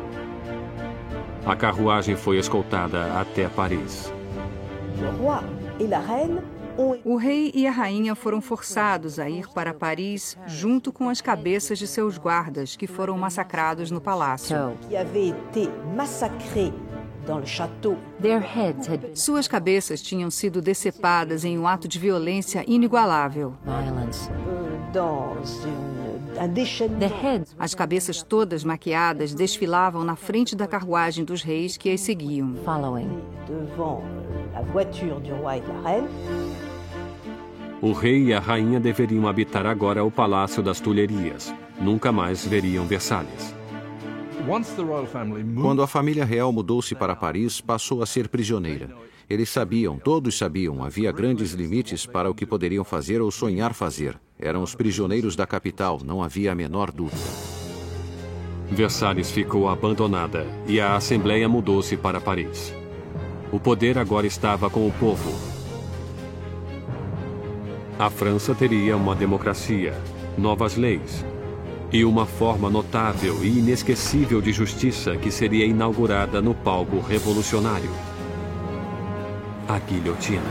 A carruagem foi escoltada até Paris. O roi e a reine o rei e a rainha foram forçados a ir para Paris junto com as cabeças de seus guardas que foram massacrados no palácio. Suas cabeças tinham sido decepadas em um ato de violência inigualável. As cabeças todas maquiadas desfilavam na frente da carruagem dos reis que as seguiam. O rei e a rainha deveriam habitar agora o Palácio das Tulherias. Nunca mais veriam Versalhes. Quando a família real mudou-se para Paris, passou a ser prisioneira. Eles sabiam, todos sabiam, havia grandes limites para o que poderiam fazer ou sonhar fazer. Eram os prisioneiros da capital, não havia a menor dúvida. Versalhes ficou abandonada e a Assembleia mudou-se para Paris. O poder agora estava com o povo, a França teria uma democracia, novas leis. E uma forma notável e inesquecível de justiça que seria inaugurada no palco revolucionário a guilhotina.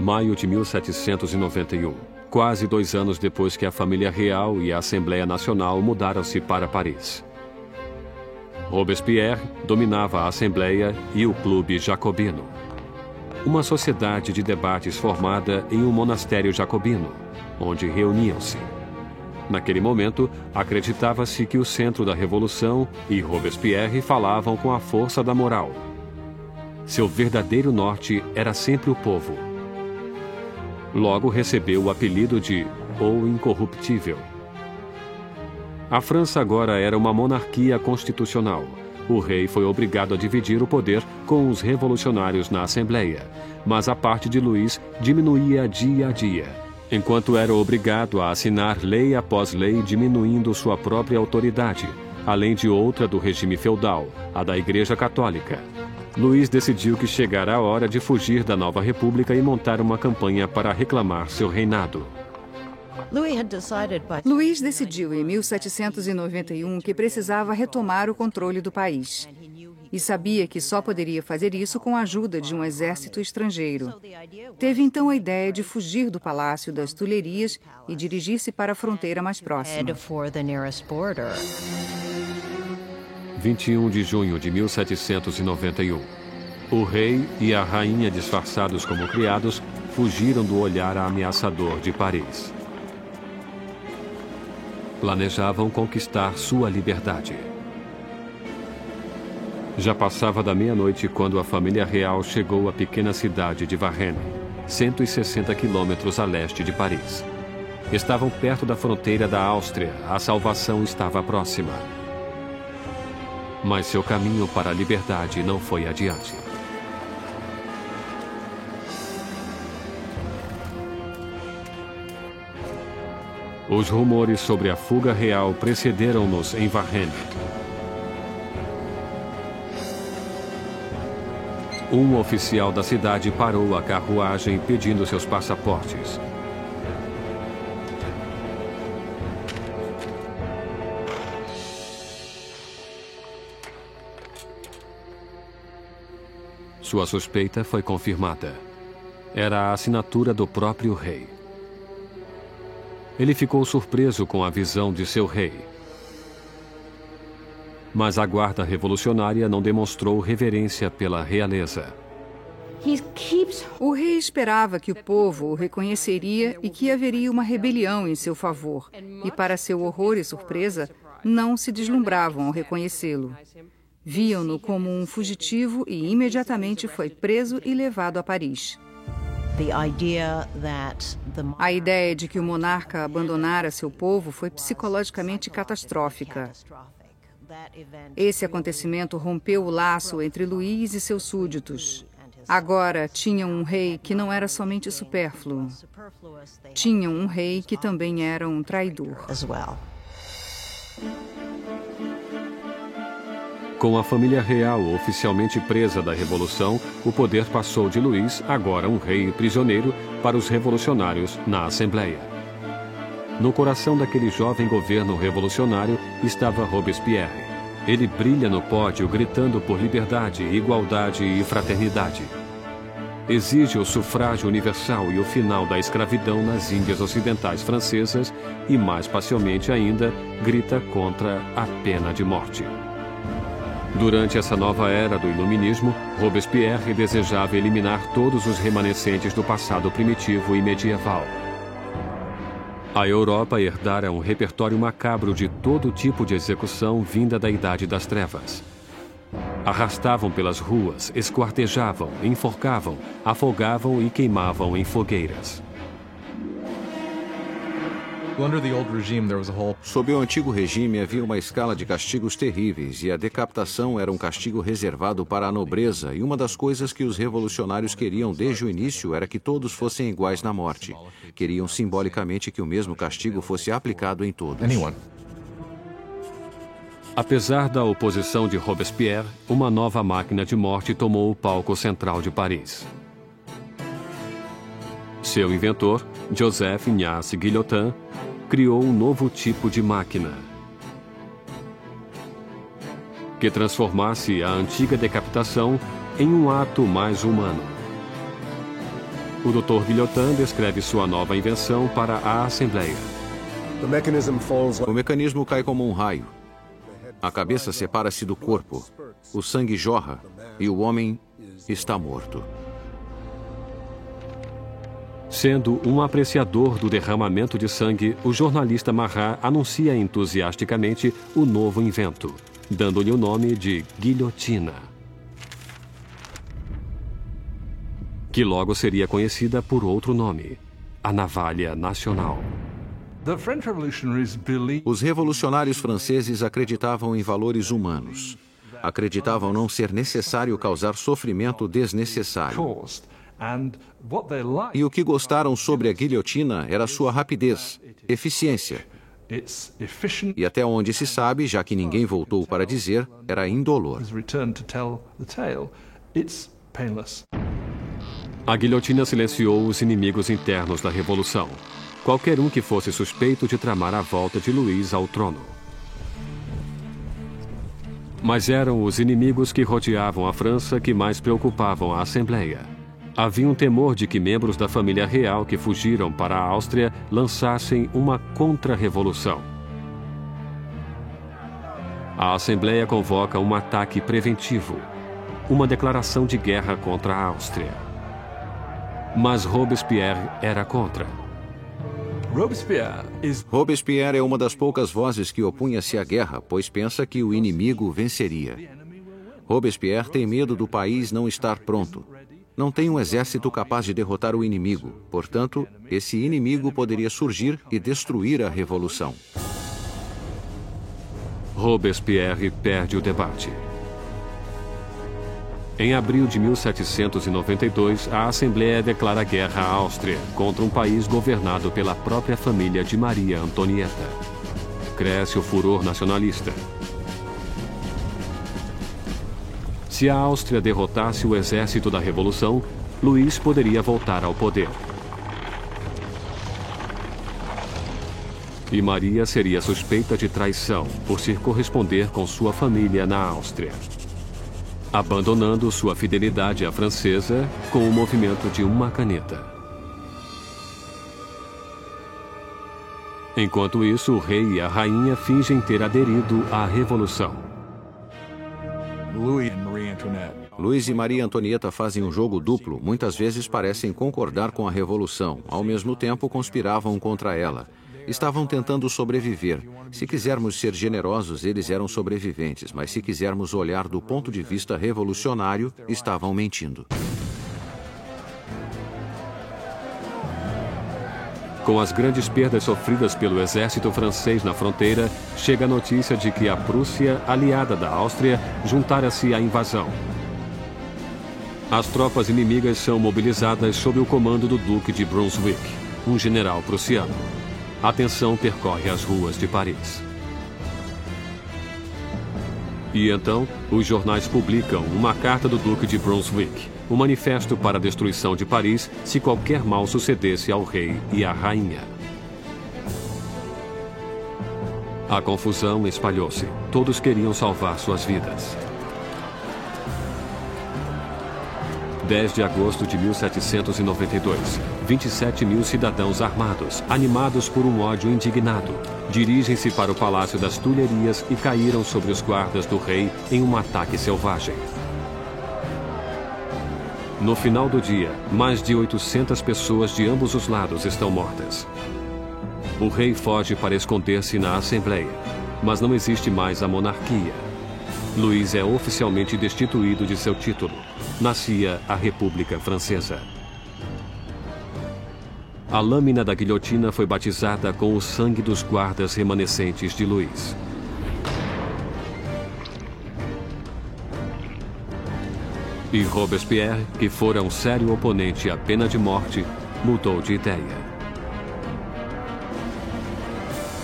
Maio de 1791, quase dois anos depois que a família real e a Assembleia Nacional mudaram-se para Paris. Robespierre dominava a Assembleia e o Clube Jacobino, uma sociedade de debates formada em um monastério jacobino, onde reuniam-se. Naquele momento, acreditava-se que o centro da revolução e Robespierre falavam com a força da moral. Seu verdadeiro norte era sempre o povo Logo recebeu o apelido de O Incorruptível. A França agora era uma monarquia constitucional. O rei foi obrigado a dividir o poder com os revolucionários na Assembleia, mas a parte de Luís diminuía dia a dia, enquanto era obrigado a assinar lei após lei diminuindo sua própria autoridade, além de outra do regime feudal, a da Igreja Católica. Luiz decidiu que chegara a hora de fugir da nova república e montar uma campanha para reclamar seu reinado. Luiz decidiu em 1791 que precisava retomar o controle do país. E sabia que só poderia fazer isso com a ajuda de um exército estrangeiro. Teve então a ideia de fugir do Palácio das Tulherias e dirigir-se para a fronteira mais próxima. 21 de junho de 1791. O rei e a rainha, disfarçados como criados, fugiram do olhar ameaçador de Paris. Planejavam conquistar sua liberdade. Já passava da meia-noite quando a família real chegou à pequena cidade de Varennes, 160 quilômetros a leste de Paris. Estavam perto da fronteira da Áustria, a salvação estava próxima mas seu caminho para a liberdade não foi adiante. Os rumores sobre a fuga real precederam-nos em Varennes. Um oficial da cidade parou a carruagem pedindo seus passaportes. Sua suspeita foi confirmada. Era a assinatura do próprio rei. Ele ficou surpreso com a visão de seu rei. Mas a guarda revolucionária não demonstrou reverência pela realeza. O rei esperava que o povo o reconheceria e que haveria uma rebelião em seu favor. E, para seu horror e surpresa, não se deslumbravam ao reconhecê-lo. Viam-no como um fugitivo e imediatamente foi preso e levado a Paris. A ideia de que o monarca abandonara seu povo foi psicologicamente catastrófica. Esse acontecimento rompeu o laço entre Luís e seus súditos. Agora tinham um rei que não era somente supérfluo. Tinham um rei que também era um traidor. Com a família real oficialmente presa da Revolução, o poder passou de Luís, agora um rei prisioneiro, para os revolucionários na Assembleia. No coração daquele jovem governo revolucionário estava Robespierre. Ele brilha no pódio gritando por liberdade, igualdade e fraternidade. Exige o sufrágio universal e o final da escravidão nas Índias Ocidentais Francesas e, mais pacialmente ainda, grita contra a pena de morte. Durante essa nova era do Iluminismo, Robespierre desejava eliminar todos os remanescentes do passado primitivo e medieval. A Europa herdara um repertório macabro de todo tipo de execução vinda da Idade das Trevas. Arrastavam pelas ruas, esquartejavam, enforcavam, afogavam e queimavam em fogueiras. Sob o antigo regime havia uma escala de castigos terríveis e a decapitação era um castigo reservado para a nobreza e uma das coisas que os revolucionários queriam desde o início era que todos fossem iguais na morte. Queriam simbolicamente que o mesmo castigo fosse aplicado em todos. Apesar da oposição de Robespierre, uma nova máquina de morte tomou o palco central de Paris. Seu inventor, Joseph Ignace Guillotin, criou um novo tipo de máquina que transformasse a antiga decapitação em um ato mais humano. O Dr. Guillotin descreve sua nova invenção para a Assembleia. O mecanismo cai como um raio. A cabeça separa-se do corpo, o sangue jorra e o homem está morto. Sendo um apreciador do derramamento de sangue, o jornalista Marat anuncia entusiasticamente o novo invento, dando-lhe o nome de guilhotina. Que logo seria conhecida por outro nome, a navalha nacional. Os revolucionários franceses acreditavam em valores humanos. Acreditavam não ser necessário causar sofrimento desnecessário. E o que gostaram sobre a guilhotina era sua rapidez, eficiência. E até onde se sabe, já que ninguém voltou para dizer, era indolor. A guilhotina silenciou os inimigos internos da Revolução qualquer um que fosse suspeito de tramar a volta de Luís ao trono. Mas eram os inimigos que rodeavam a França que mais preocupavam a Assembleia. Havia um temor de que membros da família real que fugiram para a Áustria lançassem uma contra-revolução. A Assembleia convoca um ataque preventivo, uma declaração de guerra contra a Áustria. Mas Robespierre era contra. Robespierre é uma das poucas vozes que opunha-se à guerra, pois pensa que o inimigo venceria. Robespierre tem medo do país não estar pronto. Não tem um exército capaz de derrotar o inimigo. Portanto, esse inimigo poderia surgir e destruir a revolução. Robespierre perde o debate. Em abril de 1792, a Assembleia declara guerra à Áustria contra um país governado pela própria família de Maria Antonieta. Cresce o furor nacionalista. Se a Áustria derrotasse o exército da Revolução, Luís poderia voltar ao poder. E Maria seria suspeita de traição por se corresponder com sua família na Áustria abandonando sua fidelidade à francesa com o movimento de uma caneta. Enquanto isso, o rei e a rainha fingem ter aderido à revolução. Luiz e Maria Antonieta fazem um jogo duplo, muitas vezes parecem concordar com a revolução, ao mesmo tempo conspiravam contra ela. Estavam tentando sobreviver. Se quisermos ser generosos, eles eram sobreviventes, mas se quisermos olhar do ponto de vista revolucionário, estavam mentindo. Com as grandes perdas sofridas pelo exército francês na fronteira, chega a notícia de que a Prússia, aliada da Áustria, juntara-se à invasão. As tropas inimigas são mobilizadas sob o comando do Duque de Brunswick, um general prussiano. A tensão percorre as ruas de Paris. E então, os jornais publicam uma carta do Duque de Brunswick, um manifesto para a destruição de Paris se qualquer mal sucedesse ao rei e à rainha. A confusão espalhou-se. Todos queriam salvar suas vidas. 10 de agosto de 1792. 27 mil cidadãos armados, animados por um ódio indignado, dirigem-se para o Palácio das Tulherias e caíram sobre os guardas do rei em um ataque selvagem. No final do dia, mais de 800 pessoas de ambos os lados estão mortas. O rei foge para esconder-se na Assembleia, mas não existe mais a monarquia. Luís é oficialmente destituído de seu título. Nascia a República Francesa. A lâmina da guilhotina foi batizada com o sangue dos guardas remanescentes de Luís. E Robespierre, que fora um sério oponente à pena de morte, mudou de ideia.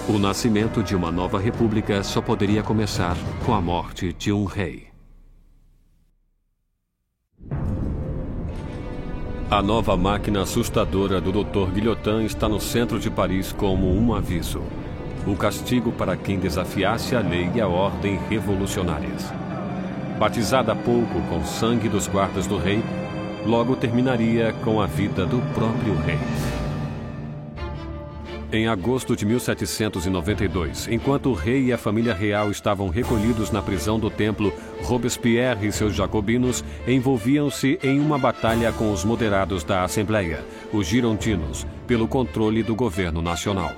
O nascimento de uma nova república só poderia começar com a morte de um rei. A nova máquina assustadora do Dr. Guillotin está no centro de Paris como um aviso. O castigo para quem desafiasse a lei e a ordem revolucionárias. Batizada há pouco com sangue dos guardas do rei, logo terminaria com a vida do próprio rei. Em agosto de 1792, enquanto o rei e a família real estavam recolhidos na prisão do templo, Robespierre e seus jacobinos envolviam-se em uma batalha com os moderados da Assembleia, os girondinos, pelo controle do governo nacional.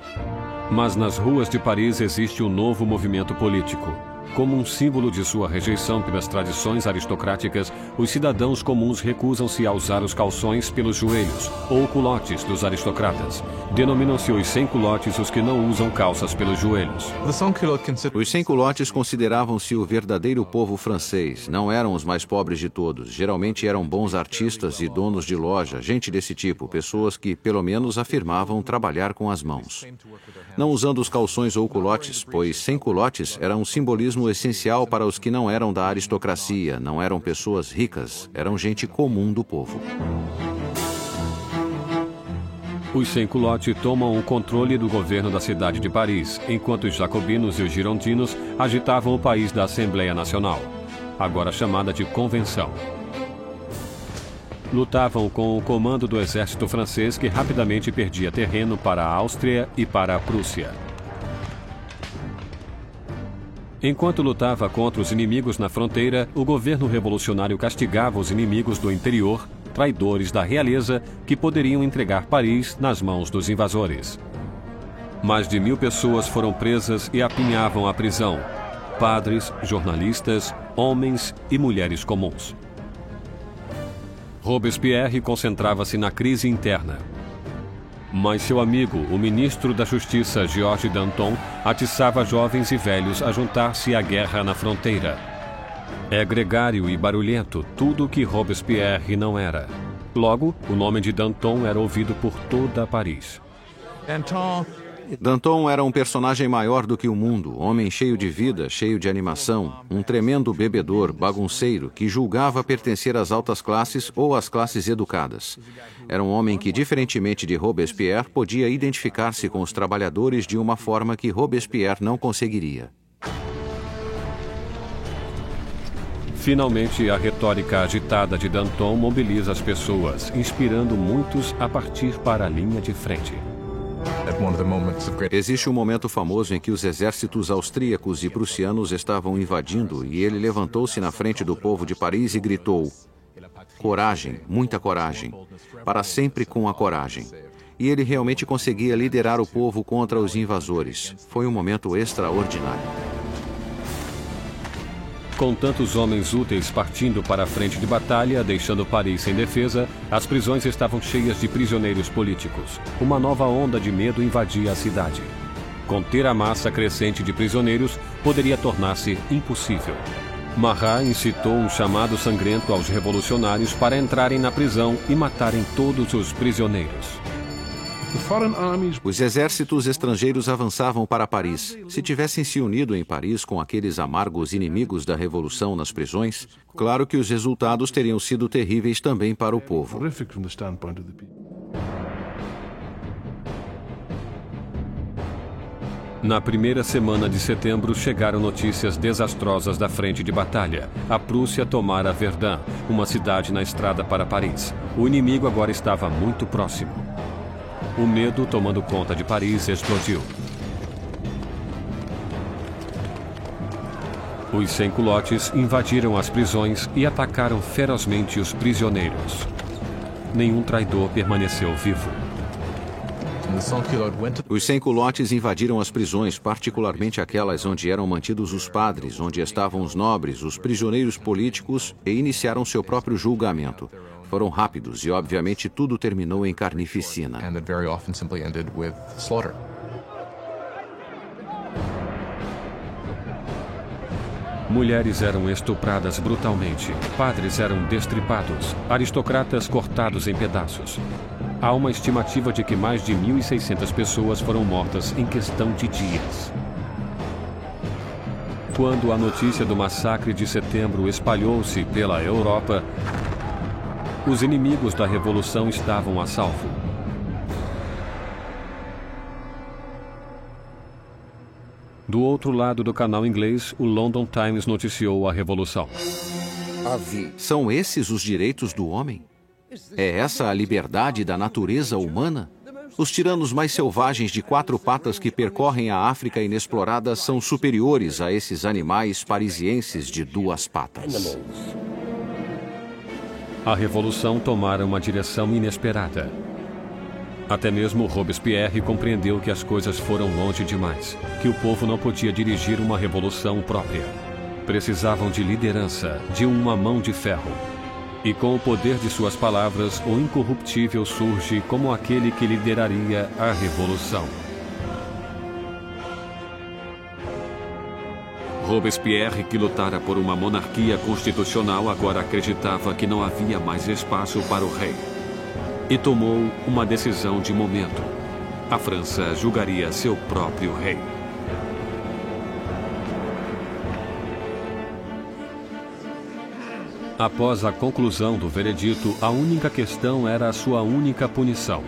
Mas nas ruas de Paris existe um novo movimento político como um símbolo de sua rejeição pelas tradições aristocráticas, os cidadãos comuns recusam-se a usar os calções pelos joelhos, ou culotes dos aristocratas. Denominam-se os sem-culotes os que não usam calças pelos joelhos. Os sem-culotes consideravam-se o verdadeiro povo francês. Não eram os mais pobres de todos. Geralmente eram bons artistas e donos de loja, gente desse tipo, pessoas que, pelo menos, afirmavam trabalhar com as mãos. Não usando os calções ou culotes, pois sem-culotes era um simbolismo essencial para os que não eram da aristocracia, não eram pessoas ricas, eram gente comum do povo. Os sem-culote tomam o controle do governo da cidade de Paris, enquanto os jacobinos e os girondinos agitavam o país da Assembleia Nacional, agora chamada de Convenção. Lutavam com o comando do exército francês que rapidamente perdia terreno para a Áustria e para a Prússia. Enquanto lutava contra os inimigos na fronteira, o governo revolucionário castigava os inimigos do interior, traidores da realeza, que poderiam entregar Paris nas mãos dos invasores. Mais de mil pessoas foram presas e apinhavam a prisão. Padres, jornalistas, homens e mulheres comuns. Robespierre concentrava-se na crise interna. Mas seu amigo, o ministro da Justiça, Georges Danton, atiçava jovens e velhos a juntar-se à guerra na fronteira. É gregário e barulhento, tudo o que Robespierre não era. Logo, o nome de Danton era ouvido por toda Paris. Danton Danton era um personagem maior do que o mundo, homem cheio de vida, cheio de animação, um tremendo bebedor, bagunceiro, que julgava pertencer às altas classes ou às classes educadas. Era um homem que, diferentemente de Robespierre, podia identificar-se com os trabalhadores de uma forma que Robespierre não conseguiria. Finalmente, a retórica agitada de Danton mobiliza as pessoas, inspirando muitos a partir para a linha de frente. Existe um momento famoso em que os exércitos austríacos e prussianos estavam invadindo e ele levantou-se na frente do povo de Paris e gritou: Coragem, muita coragem, para sempre com a coragem. E ele realmente conseguia liderar o povo contra os invasores. Foi um momento extraordinário. Com tantos homens úteis partindo para a frente de batalha, deixando Paris sem defesa, as prisões estavam cheias de prisioneiros políticos. Uma nova onda de medo invadia a cidade. Conter a massa crescente de prisioneiros poderia tornar-se impossível. Marat incitou um chamado sangrento aos revolucionários para entrarem na prisão e matarem todos os prisioneiros. Os exércitos estrangeiros avançavam para Paris. Se tivessem se unido em Paris com aqueles amargos inimigos da revolução nas prisões, claro que os resultados teriam sido terríveis também para o povo. Na primeira semana de setembro chegaram notícias desastrosas da frente de batalha. A Prússia tomara Verdun, uma cidade na estrada para Paris. O inimigo agora estava muito próximo. O medo, tomando conta de Paris, explodiu. Os sem-culotes invadiram as prisões e atacaram ferozmente os prisioneiros. Nenhum traidor permaneceu vivo. Os sem-culotes invadiram as prisões, particularmente aquelas onde eram mantidos os padres, onde estavam os nobres, os prisioneiros políticos, e iniciaram seu próprio julgamento foram rápidos e, obviamente, tudo terminou em carnificina. Mulheres eram estupradas brutalmente, padres eram destripados, aristocratas cortados em pedaços. Há uma estimativa de que mais de 1.600 pessoas foram mortas em questão de dias. Quando a notícia do massacre de setembro espalhou-se pela Europa, Os inimigos da revolução estavam a salvo. Do outro lado do canal inglês, o London Times noticiou a revolução. São esses os direitos do homem? É essa a liberdade da natureza humana? Os tiranos mais selvagens de quatro patas que percorrem a África inexplorada são superiores a esses animais parisienses de duas patas. A revolução tomara uma direção inesperada. Até mesmo Robespierre compreendeu que as coisas foram longe demais, que o povo não podia dirigir uma revolução própria. Precisavam de liderança, de uma mão de ferro, e com o poder de suas palavras, o incorruptível surge como aquele que lideraria a revolução. Robespierre, que lutara por uma monarquia constitucional, agora acreditava que não havia mais espaço para o rei. E tomou uma decisão de momento. A França julgaria seu próprio rei. Após a conclusão do veredito, a única questão era a sua única punição.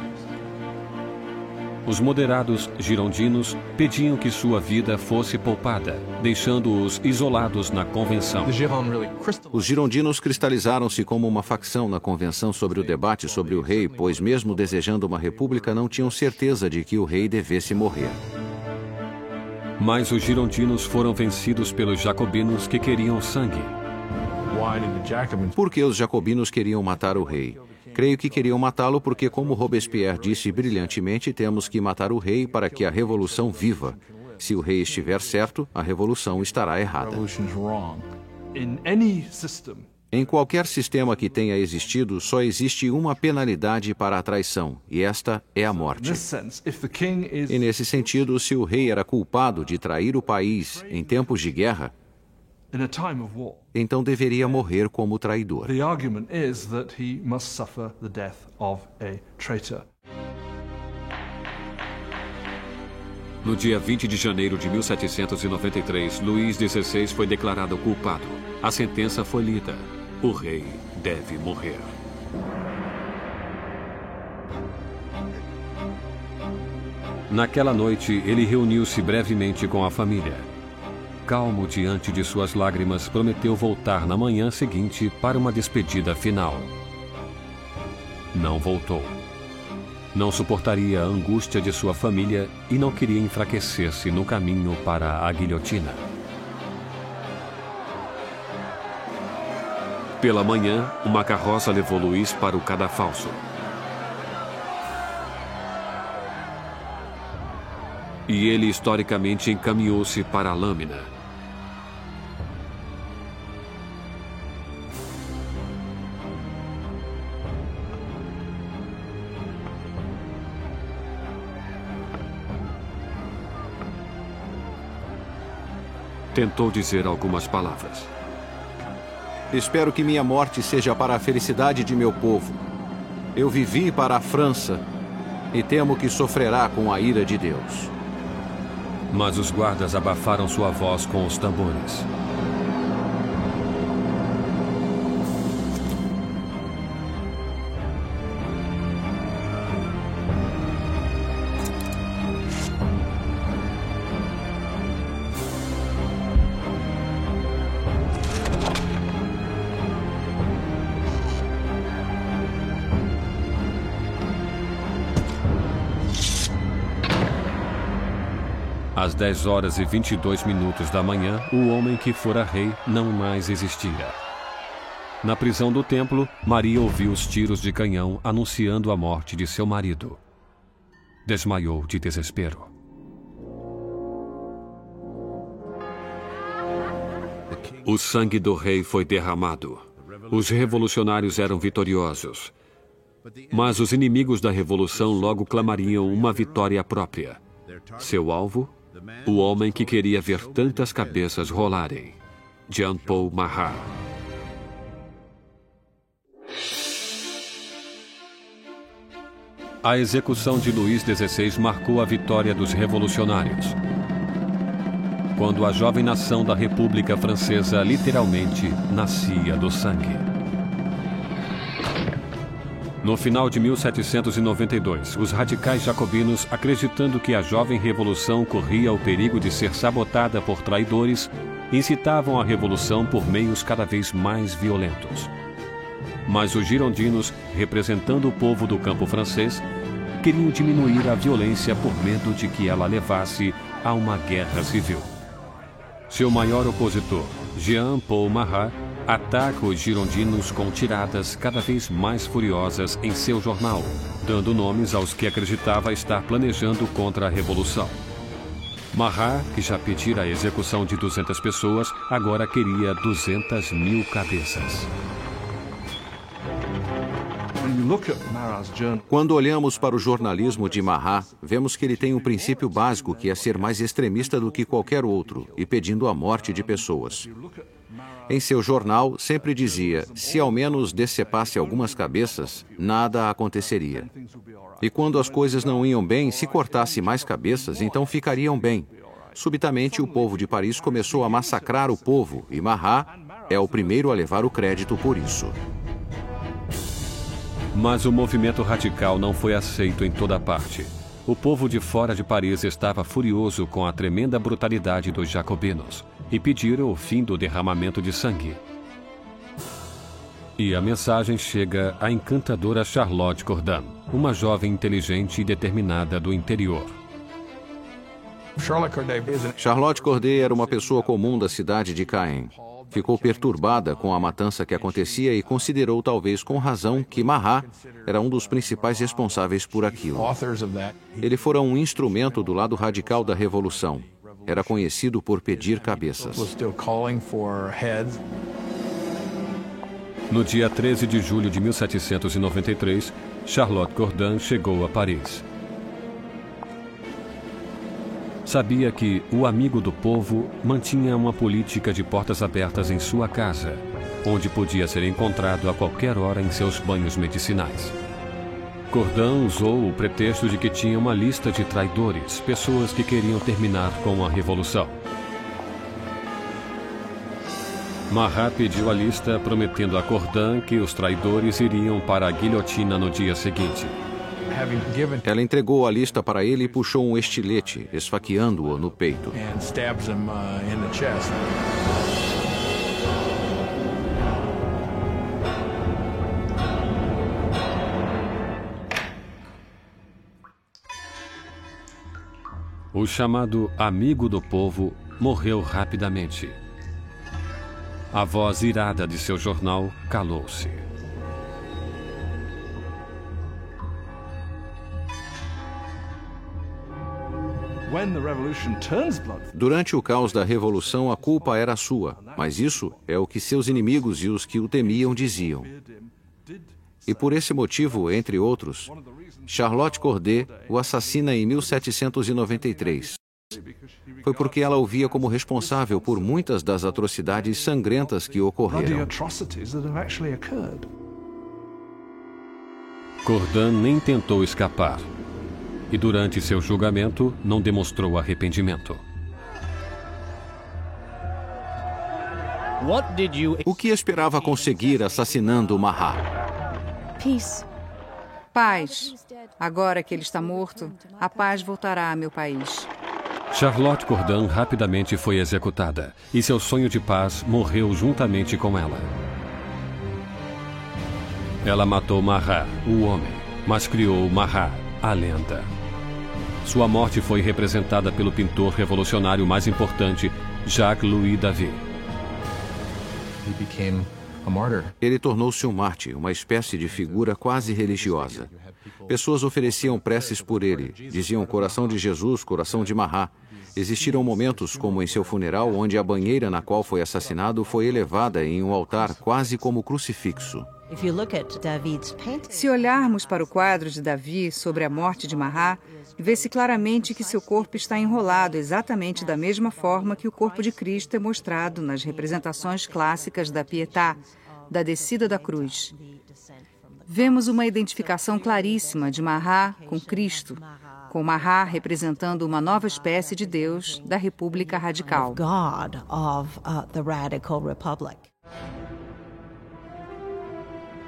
Os moderados girondinos pediam que sua vida fosse poupada, deixando-os isolados na convenção. Os girondinos cristalizaram-se como uma facção na convenção sobre o debate sobre o rei, pois, mesmo desejando uma república, não tinham certeza de que o rei devesse morrer. Mas os girondinos foram vencidos pelos jacobinos que queriam sangue. Porque os jacobinos queriam matar o rei. Creio que queriam matá-lo porque, como Robespierre disse brilhantemente, temos que matar o rei para que a revolução viva. Se o rei estiver certo, a revolução estará errada. Em qualquer sistema que tenha existido, só existe uma penalidade para a traição, e esta é a morte. E nesse sentido, se o rei era culpado de trair o país em tempos de guerra, então deveria morrer como traidor. The argument is that he must suffer the death of a traitor. No dia 20 de janeiro de 1793, Luís XVI foi declarado culpado. A sentença foi lida. O rei deve morrer. Naquela noite, ele reuniu-se brevemente com a família calmo diante de suas lágrimas, prometeu voltar na manhã seguinte para uma despedida final. Não voltou. Não suportaria a angústia de sua família e não queria enfraquecer-se no caminho para a guilhotina. Pela manhã, uma carroça levou Luiz para o cadafalso. E ele historicamente encaminhou-se para a lâmina. Tentou dizer algumas palavras. Espero que minha morte seja para a felicidade de meu povo. Eu vivi para a França e temo que sofrerá com a ira de Deus. Mas os guardas abafaram sua voz com os tambores. 10 horas e 22 minutos da manhã, o homem que fora rei não mais existia. Na prisão do templo, Maria ouviu os tiros de canhão anunciando a morte de seu marido. Desmaiou de desespero. O sangue do rei foi derramado. Os revolucionários eram vitoriosos. Mas os inimigos da revolução logo clamariam uma vitória própria. Seu alvo o homem que queria ver tantas cabeças rolarem. Jean Paul Marat. A execução de Luís XVI marcou a vitória dos revolucionários. Quando a jovem nação da República Francesa literalmente nascia do sangue. No final de 1792, os radicais jacobinos, acreditando que a jovem revolução corria o perigo de ser sabotada por traidores, incitavam a revolução por meios cada vez mais violentos. Mas os girondinos, representando o povo do campo francês, queriam diminuir a violência por medo de que ela levasse a uma guerra civil. Seu maior opositor, Jean Paul Marat, ataca os girondinos com tiradas cada vez mais furiosas em seu jornal, dando nomes aos que acreditava estar planejando contra a revolução. Marat, que já pedira a execução de 200 pessoas, agora queria 200 mil cabeças. Quando olhamos para o jornalismo de Marat, vemos que ele tem um princípio básico que é ser mais extremista do que qualquer outro e pedindo a morte de pessoas. Em seu jornal, sempre dizia: se ao menos decepasse algumas cabeças, nada aconteceria. E quando as coisas não iam bem, se cortasse mais cabeças, então ficariam bem. Subitamente, o povo de Paris começou a massacrar o povo e Marat é o primeiro a levar o crédito por isso. Mas o movimento radical não foi aceito em toda parte. O povo de fora de Paris estava furioso com a tremenda brutalidade dos jacobinos e pediram o fim do derramamento de sangue. E a mensagem chega à encantadora Charlotte Corday, uma jovem inteligente e determinada do interior. Charlotte Corday era uma pessoa comum da cidade de Caen. Ficou perturbada com a matança que acontecia e considerou, talvez com razão, que Marat era um dos principais responsáveis por aquilo. Ele fora um instrumento do lado radical da revolução era conhecido por pedir cabeças. No dia 13 de julho de 1793, Charlotte Corday chegou a Paris. Sabia que o amigo do povo mantinha uma política de portas abertas em sua casa, onde podia ser encontrado a qualquer hora em seus banhos medicinais. Cordão usou o pretexto de que tinha uma lista de traidores, pessoas que queriam terminar com a revolução. Marat pediu a lista, prometendo a Cordão que os traidores iriam para a guilhotina no dia seguinte. Ela entregou a lista para ele e puxou um estilete, esfaqueando-o no peito. O chamado amigo do povo morreu rapidamente. A voz irada de seu jornal calou-se. Durante o caos da revolução, a culpa era sua, mas isso é o que seus inimigos e os que o temiam diziam. E por esse motivo, entre outros, Charlotte Corday o assassina em 1793. Foi porque ela o via como responsável por muitas das atrocidades sangrentas que ocorreram. Cordan nem tentou escapar. E durante seu julgamento não demonstrou arrependimento. O que esperava conseguir assassinando Mahat? Paz. Agora que ele está morto, a paz voltará a meu país. Charlotte Corday rapidamente foi executada e seu sonho de paz morreu juntamente com ela. Ela matou Marat, o homem, mas criou Marat, a lenda. Sua morte foi representada pelo pintor revolucionário mais importante, Jacques-Louis David. Ele tornou-se um mártir, uma espécie de figura quase religiosa. Pessoas ofereciam preces por ele, diziam coração de Jesus, coração de Mahá. Existiram momentos, como em seu funeral, onde a banheira na qual foi assassinado foi elevada em um altar quase como crucifixo. Se olharmos para o quadro de Davi sobre a morte de Mahá, vê-se claramente que seu corpo está enrolado exatamente da mesma forma que o corpo de Cristo é mostrado nas representações clássicas da Pietà, da descida da cruz. Vemos uma identificação claríssima de Mahá com Cristo, com Mahá representando uma nova espécie de Deus da República Radical.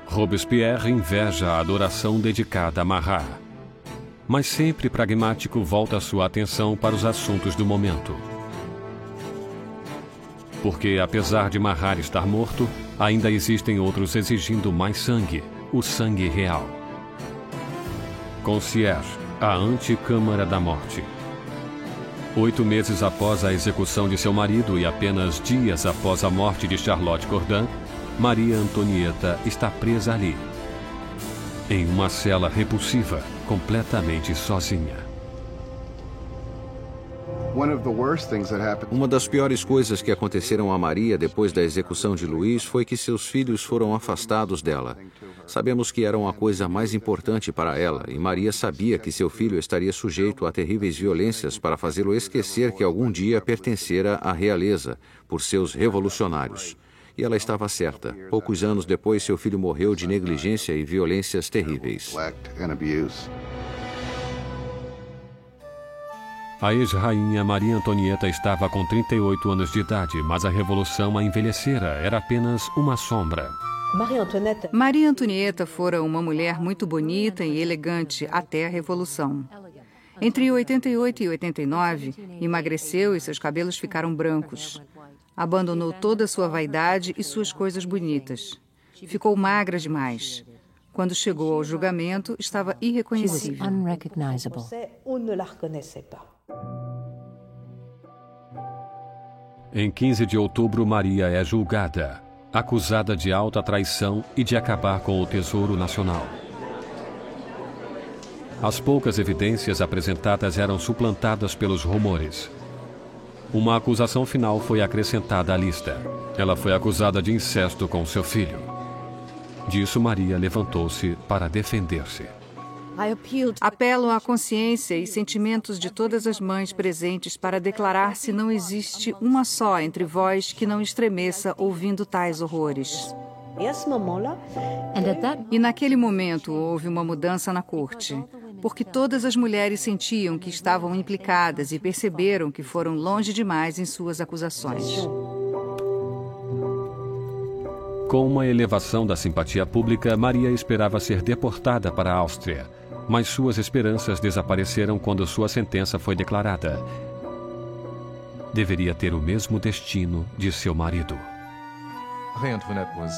Robespierre inveja a adoração dedicada a Marat. Mas sempre pragmático volta sua atenção para os assuntos do momento. Porque, apesar de Marat estar morto, ainda existem outros exigindo mais sangue, o sangue real. Concierge, a Anticâmara da Morte. Oito meses após a execução de seu marido e apenas dias após a morte de Charlotte Corday, Maria Antonieta está presa ali, em uma cela repulsiva, completamente sozinha. Uma das piores coisas que aconteceram a Maria depois da execução de Luiz foi que seus filhos foram afastados dela. Sabemos que eram a coisa mais importante para ela, e Maria sabia que seu filho estaria sujeito a terríveis violências para fazê-lo esquecer que algum dia pertencera à realeza, por seus revolucionários. E ela estava certa. Poucos anos depois, seu filho morreu de negligência e violências terríveis. A ex-rainha Maria Antonieta estava com 38 anos de idade, mas a revolução a envelhecera, era apenas uma sombra. Maria Antonieta fora uma mulher muito bonita e elegante até a Revolução. Entre 88 e 89, emagreceu e seus cabelos ficaram brancos. Abandonou toda a sua vaidade e suas coisas bonitas. Ficou magra demais. Quando chegou ao julgamento, estava irreconhecível. Em 15 de outubro, Maria é julgada, acusada de alta traição e de acabar com o Tesouro Nacional. As poucas evidências apresentadas eram suplantadas pelos rumores. Uma acusação final foi acrescentada à lista. Ela foi acusada de incesto com seu filho. Disso, Maria levantou-se para defender-se. Apelo à consciência e sentimentos de todas as mães presentes para declarar se não existe uma só entre vós que não estremeça ouvindo tais horrores. E naquele momento houve uma mudança na corte, porque todas as mulheres sentiam que estavam implicadas e perceberam que foram longe demais em suas acusações. Com uma elevação da simpatia pública, Maria esperava ser deportada para a Áustria mas suas esperanças desapareceram quando sua sentença foi declarada. Deveria ter o mesmo destino de seu marido.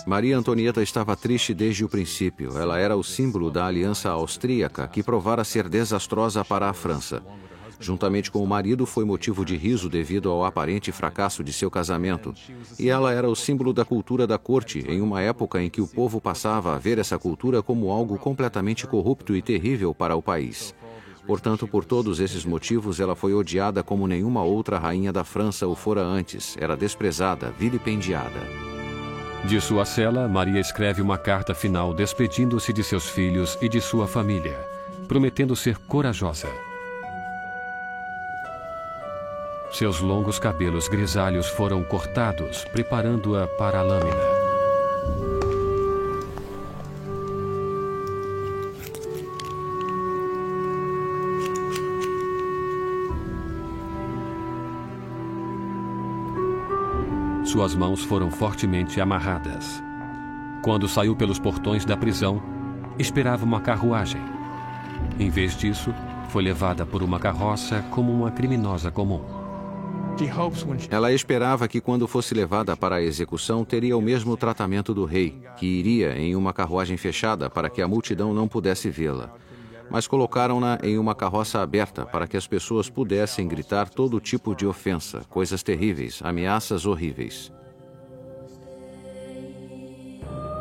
Maria Antonieta estava triste desde o princípio. Ela era o símbolo da aliança austríaca que provara ser desastrosa para a França juntamente com o marido, foi motivo de riso devido ao aparente fracasso de seu casamento. E ela era o símbolo da cultura da corte, em uma época em que o povo passava a ver essa cultura como algo completamente corrupto e terrível para o país. Portanto, por todos esses motivos, ela foi odiada como nenhuma outra rainha da França o fora antes. Era desprezada, vilipendiada. De sua cela, Maria escreve uma carta final despedindo-se de seus filhos e de sua família, prometendo ser corajosa. Seus longos cabelos grisalhos foram cortados, preparando-a para a lâmina. Suas mãos foram fortemente amarradas. Quando saiu pelos portões da prisão, esperava uma carruagem. Em vez disso, foi levada por uma carroça como uma criminosa comum. Ela esperava que, quando fosse levada para a execução, teria o mesmo tratamento do rei, que iria em uma carruagem fechada para que a multidão não pudesse vê-la. Mas colocaram-na em uma carroça aberta para que as pessoas pudessem gritar todo tipo de ofensa, coisas terríveis, ameaças horríveis.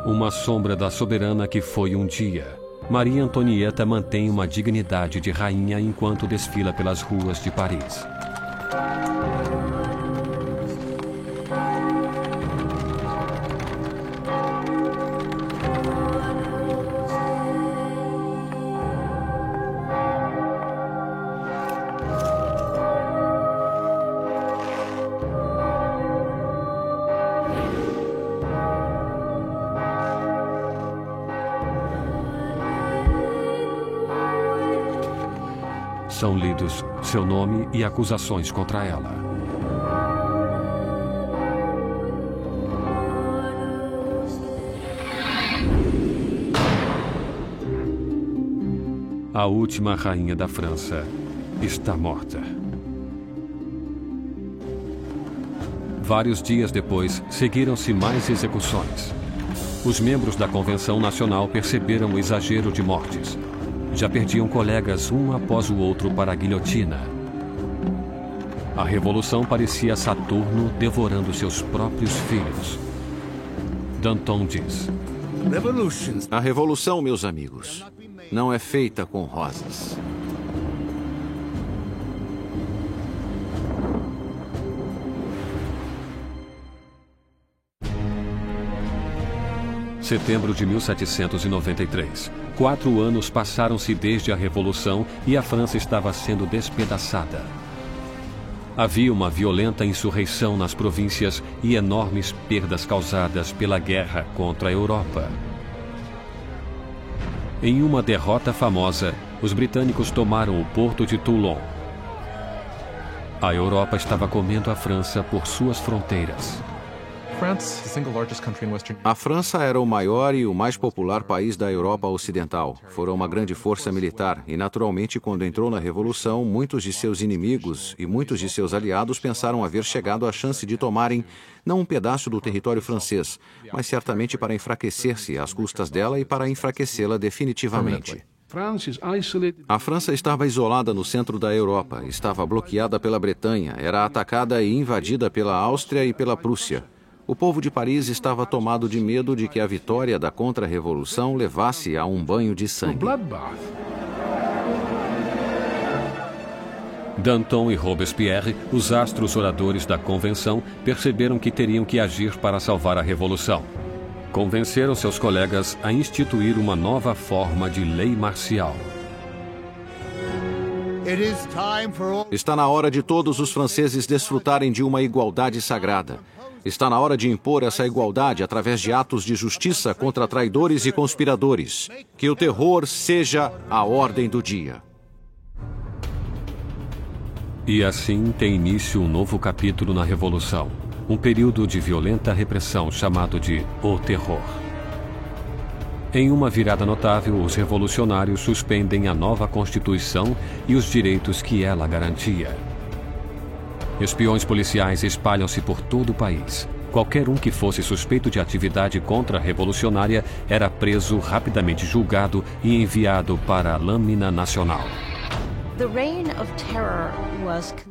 Uma sombra da soberana que foi um dia. Maria Antonieta mantém uma dignidade de rainha enquanto desfila pelas ruas de Paris. são lidos seu nome e acusações contra ela. A última rainha da França está morta. Vários dias depois, seguiram-se mais execuções. Os membros da Convenção Nacional perceberam o exagero de mortes já perdiam colegas um após o outro para a guilhotina. A revolução parecia Saturno devorando seus próprios filhos. Danton diz: A revolução, meus amigos, não é feita com rosas. Setembro de 1793. Quatro anos passaram-se desde a Revolução e a França estava sendo despedaçada. Havia uma violenta insurreição nas províncias e enormes perdas causadas pela guerra contra a Europa. Em uma derrota famosa, os britânicos tomaram o porto de Toulon. A Europa estava comendo a França por suas fronteiras. A França era o maior e o mais popular país da Europa Ocidental. Foram uma grande força militar e, naturalmente, quando entrou na Revolução, muitos de seus inimigos e muitos de seus aliados pensaram haver chegado à chance de tomarem não um pedaço do território francês, mas certamente para enfraquecer-se às custas dela e para enfraquecê-la definitivamente. A França estava isolada no centro da Europa, estava bloqueada pela Bretanha, era atacada e invadida pela Áustria e pela Prússia. O povo de Paris estava tomado de medo de que a vitória da contra-revolução levasse a um banho de sangue. Danton e Robespierre, os astros oradores da convenção, perceberam que teriam que agir para salvar a revolução. Convenceram seus colegas a instituir uma nova forma de lei marcial. Está na hora de todos os franceses desfrutarem de uma igualdade sagrada. Está na hora de impor essa igualdade através de atos de justiça contra traidores e conspiradores. Que o terror seja a ordem do dia. E assim tem início um novo capítulo na Revolução. Um período de violenta repressão chamado de O Terror. Em uma virada notável, os revolucionários suspendem a nova Constituição e os direitos que ela garantia. Espiões policiais espalham-se por todo o país. Qualquer um que fosse suspeito de atividade contra-revolucionária era preso, rapidamente julgado e enviado para a lâmina nacional.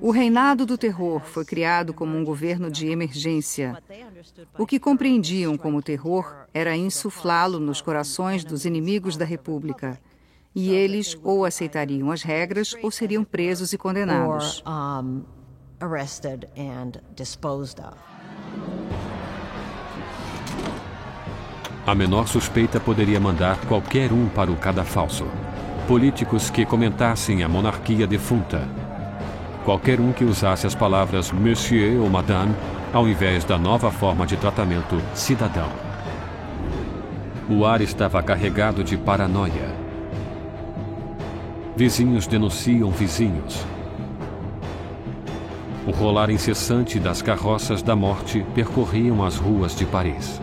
O reinado do terror foi criado como um governo de emergência. O que compreendiam como terror era insuflá-lo nos corações dos inimigos da República. E eles ou aceitariam as regras ou seriam presos e condenados arrested and disposed of. A menor suspeita poderia mandar qualquer um para o cadafalso. Políticos que comentassem a monarquia defunta. Qualquer um que usasse as palavras monsieur ou madame ao invés da nova forma de tratamento cidadão. O ar estava carregado de paranoia. Vizinhos denunciam vizinhos. O rolar incessante das carroças da morte percorriam as ruas de Paris.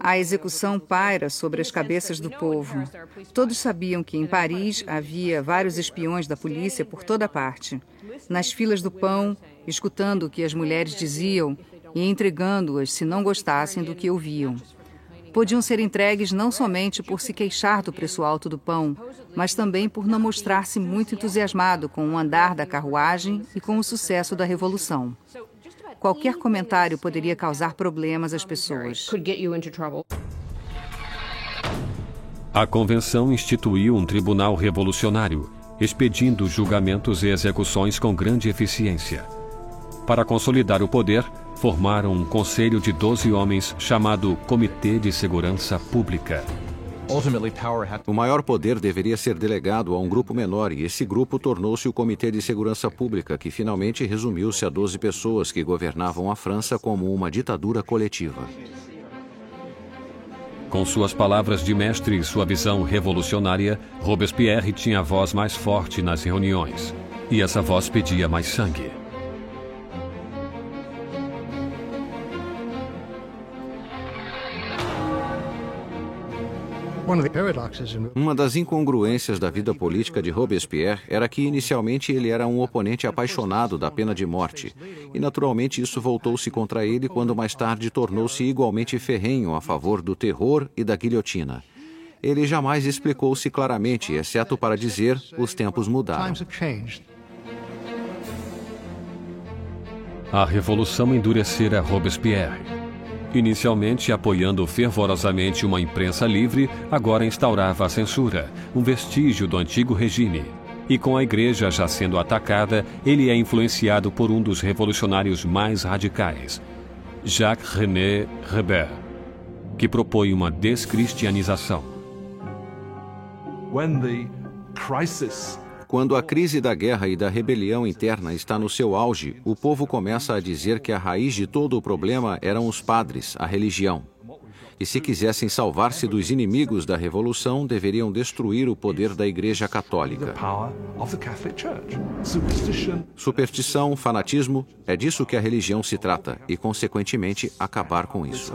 A execução paira sobre as cabeças do povo. Todos sabiam que em Paris havia vários espiões da polícia por toda parte. Nas filas do pão, escutando o que as mulheres diziam e entregando-as se não gostassem do que ouviam podiam ser entregues não somente por se queixar do preço alto do pão, mas também por não mostrar-se muito entusiasmado com o andar da carruagem e com o sucesso da revolução. Qualquer comentário poderia causar problemas às pessoas. A convenção instituiu um tribunal revolucionário, expedindo julgamentos e execuções com grande eficiência. Para consolidar o poder, formaram um conselho de 12 homens chamado Comitê de Segurança Pública. O maior poder deveria ser delegado a um grupo menor e esse grupo tornou-se o Comitê de Segurança Pública, que finalmente resumiu-se a 12 pessoas que governavam a França como uma ditadura coletiva. Com suas palavras de mestre e sua visão revolucionária, Robespierre tinha a voz mais forte nas reuniões. E essa voz pedia mais sangue. Uma das incongruências da vida política de Robespierre era que inicialmente ele era um oponente apaixonado da pena de morte, e naturalmente isso voltou-se contra ele quando mais tarde tornou-se igualmente ferrenho a favor do terror e da guilhotina. Ele jamais explicou-se claramente, exceto para dizer: os tempos mudaram. A revolução endurecera Robespierre. Inicialmente apoiando fervorosamente uma imprensa livre, agora instaurava a censura, um vestígio do antigo regime. E com a igreja já sendo atacada, ele é influenciado por um dos revolucionários mais radicais, Jacques René Rebert, que propõe uma descristianização. When the crisis quando a crise da guerra e da rebelião interna está no seu auge, o povo começa a dizer que a raiz de todo o problema eram os padres, a religião. E se quisessem salvar-se dos inimigos da revolução, deveriam destruir o poder da Igreja Católica. Superstição, fanatismo, é disso que a religião se trata e, consequentemente, acabar com isso.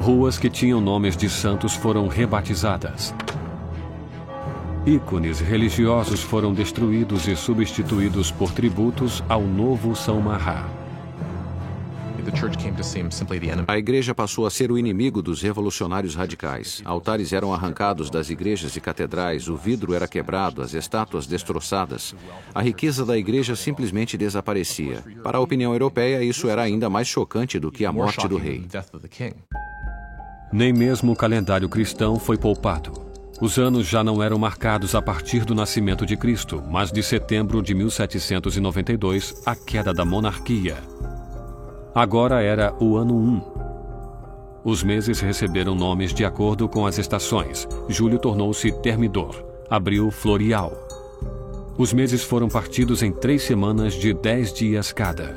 Ruas que tinham nomes de santos foram rebatizadas. Ícones religiosos foram destruídos e substituídos por tributos ao novo São Marra. A igreja passou a ser o inimigo dos revolucionários radicais. Altares eram arrancados das igrejas e catedrais, o vidro era quebrado, as estátuas destroçadas. A riqueza da igreja simplesmente desaparecia. Para a opinião europeia, isso era ainda mais chocante do que a morte do rei. Nem mesmo o calendário cristão foi poupado. Os anos já não eram marcados a partir do nascimento de Cristo, mas de setembro de 1792, a queda da monarquia. Agora era o ano 1. Os meses receberam nomes de acordo com as estações. Julho tornou-se Termidor, abril Florial. Os meses foram partidos em três semanas de dez dias cada.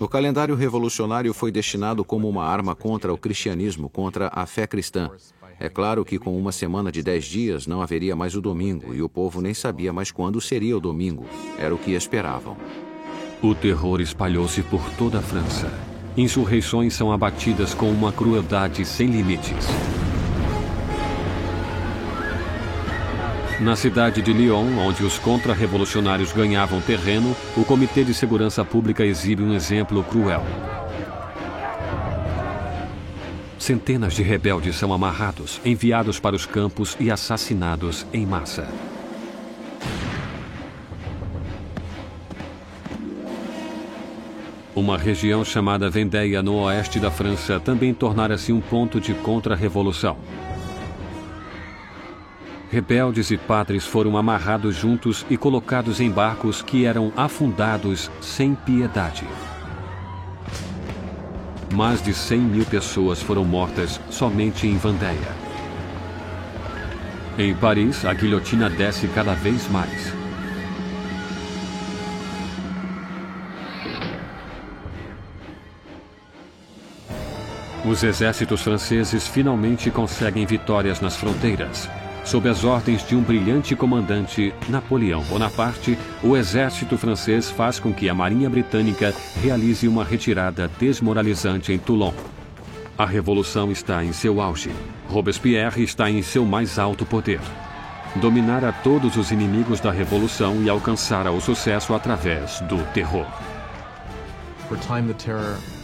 O calendário revolucionário foi destinado como uma arma contra o cristianismo, contra a fé cristã. É claro que com uma semana de dez dias não haveria mais o domingo e o povo nem sabia mais quando seria o domingo. Era o que esperavam. O terror espalhou-se por toda a França. Insurreições são abatidas com uma crueldade sem limites. Na cidade de Lyon, onde os contra-revolucionários ganhavam terreno, o Comitê de Segurança Pública exibe um exemplo cruel. Centenas de rebeldes são amarrados, enviados para os campos e assassinados em massa. Uma região chamada Vendéia, no oeste da França, também tornara-se um ponto de contra-revolução. Rebeldes e padres foram amarrados juntos e colocados em barcos que eram afundados sem piedade. Mais de 100 mil pessoas foram mortas somente em Vandéia. Em Paris, a guilhotina desce cada vez mais. Os exércitos franceses finalmente conseguem vitórias nas fronteiras. Sob as ordens de um brilhante comandante, Napoleão Bonaparte, o exército francês faz com que a Marinha Britânica realize uma retirada desmoralizante em Toulon. A revolução está em seu auge. Robespierre está em seu mais alto poder. Dominar a todos os inimigos da revolução e alcançar o sucesso através do terror.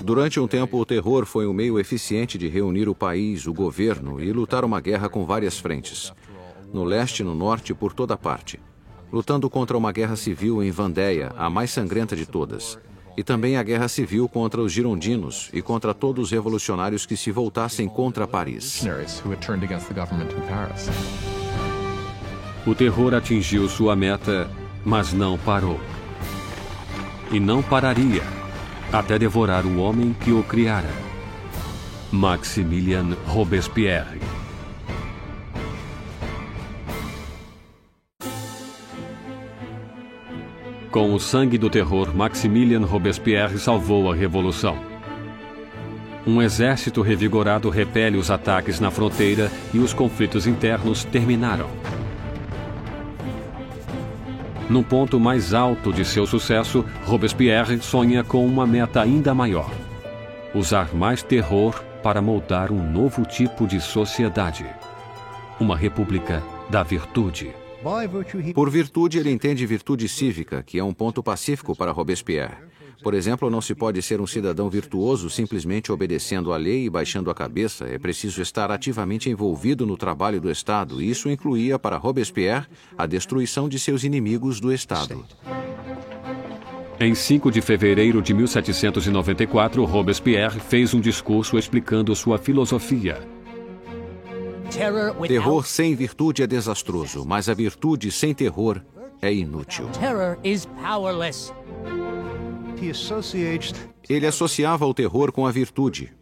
Durante um tempo, o terror foi um meio eficiente de reunir o país, o governo e lutar uma guerra com várias frentes no leste e no norte por toda parte, lutando contra uma guerra civil em Vandéia, a mais sangrenta de todas, e também a guerra civil contra os girondinos e contra todos os revolucionários que se voltassem contra Paris. O terror atingiu sua meta, mas não parou. E não pararia até devorar o homem que o criara. Maximilien Robespierre. Com o sangue do terror, Maximilien Robespierre salvou a revolução. Um exército revigorado repele os ataques na fronteira e os conflitos internos terminaram. No ponto mais alto de seu sucesso, Robespierre sonha com uma meta ainda maior: usar mais terror para moldar um novo tipo de sociedade. Uma república da virtude. Por virtude, ele entende virtude cívica, que é um ponto pacífico para Robespierre. Por exemplo, não se pode ser um cidadão virtuoso simplesmente obedecendo à lei e baixando a cabeça. É preciso estar ativamente envolvido no trabalho do Estado. Isso incluía para Robespierre a destruição de seus inimigos do Estado. Em 5 de fevereiro de 1794, Robespierre fez um discurso explicando sua filosofia. Terror sem virtude é desastroso, mas a virtude sem terror é inútil. Ele associava o terror com a virtude.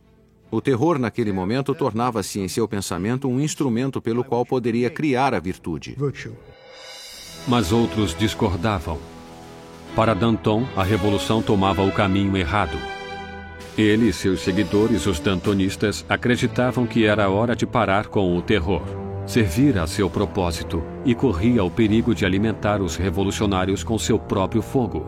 O terror, naquele momento, tornava-se em seu pensamento um instrumento pelo qual poderia criar a virtude. Mas outros discordavam. Para Danton, a revolução tomava o caminho errado. Ele e seus seguidores, os dantonistas, acreditavam que era hora de parar com o terror servir a seu propósito e corria o perigo de alimentar os revolucionários com seu próprio fogo.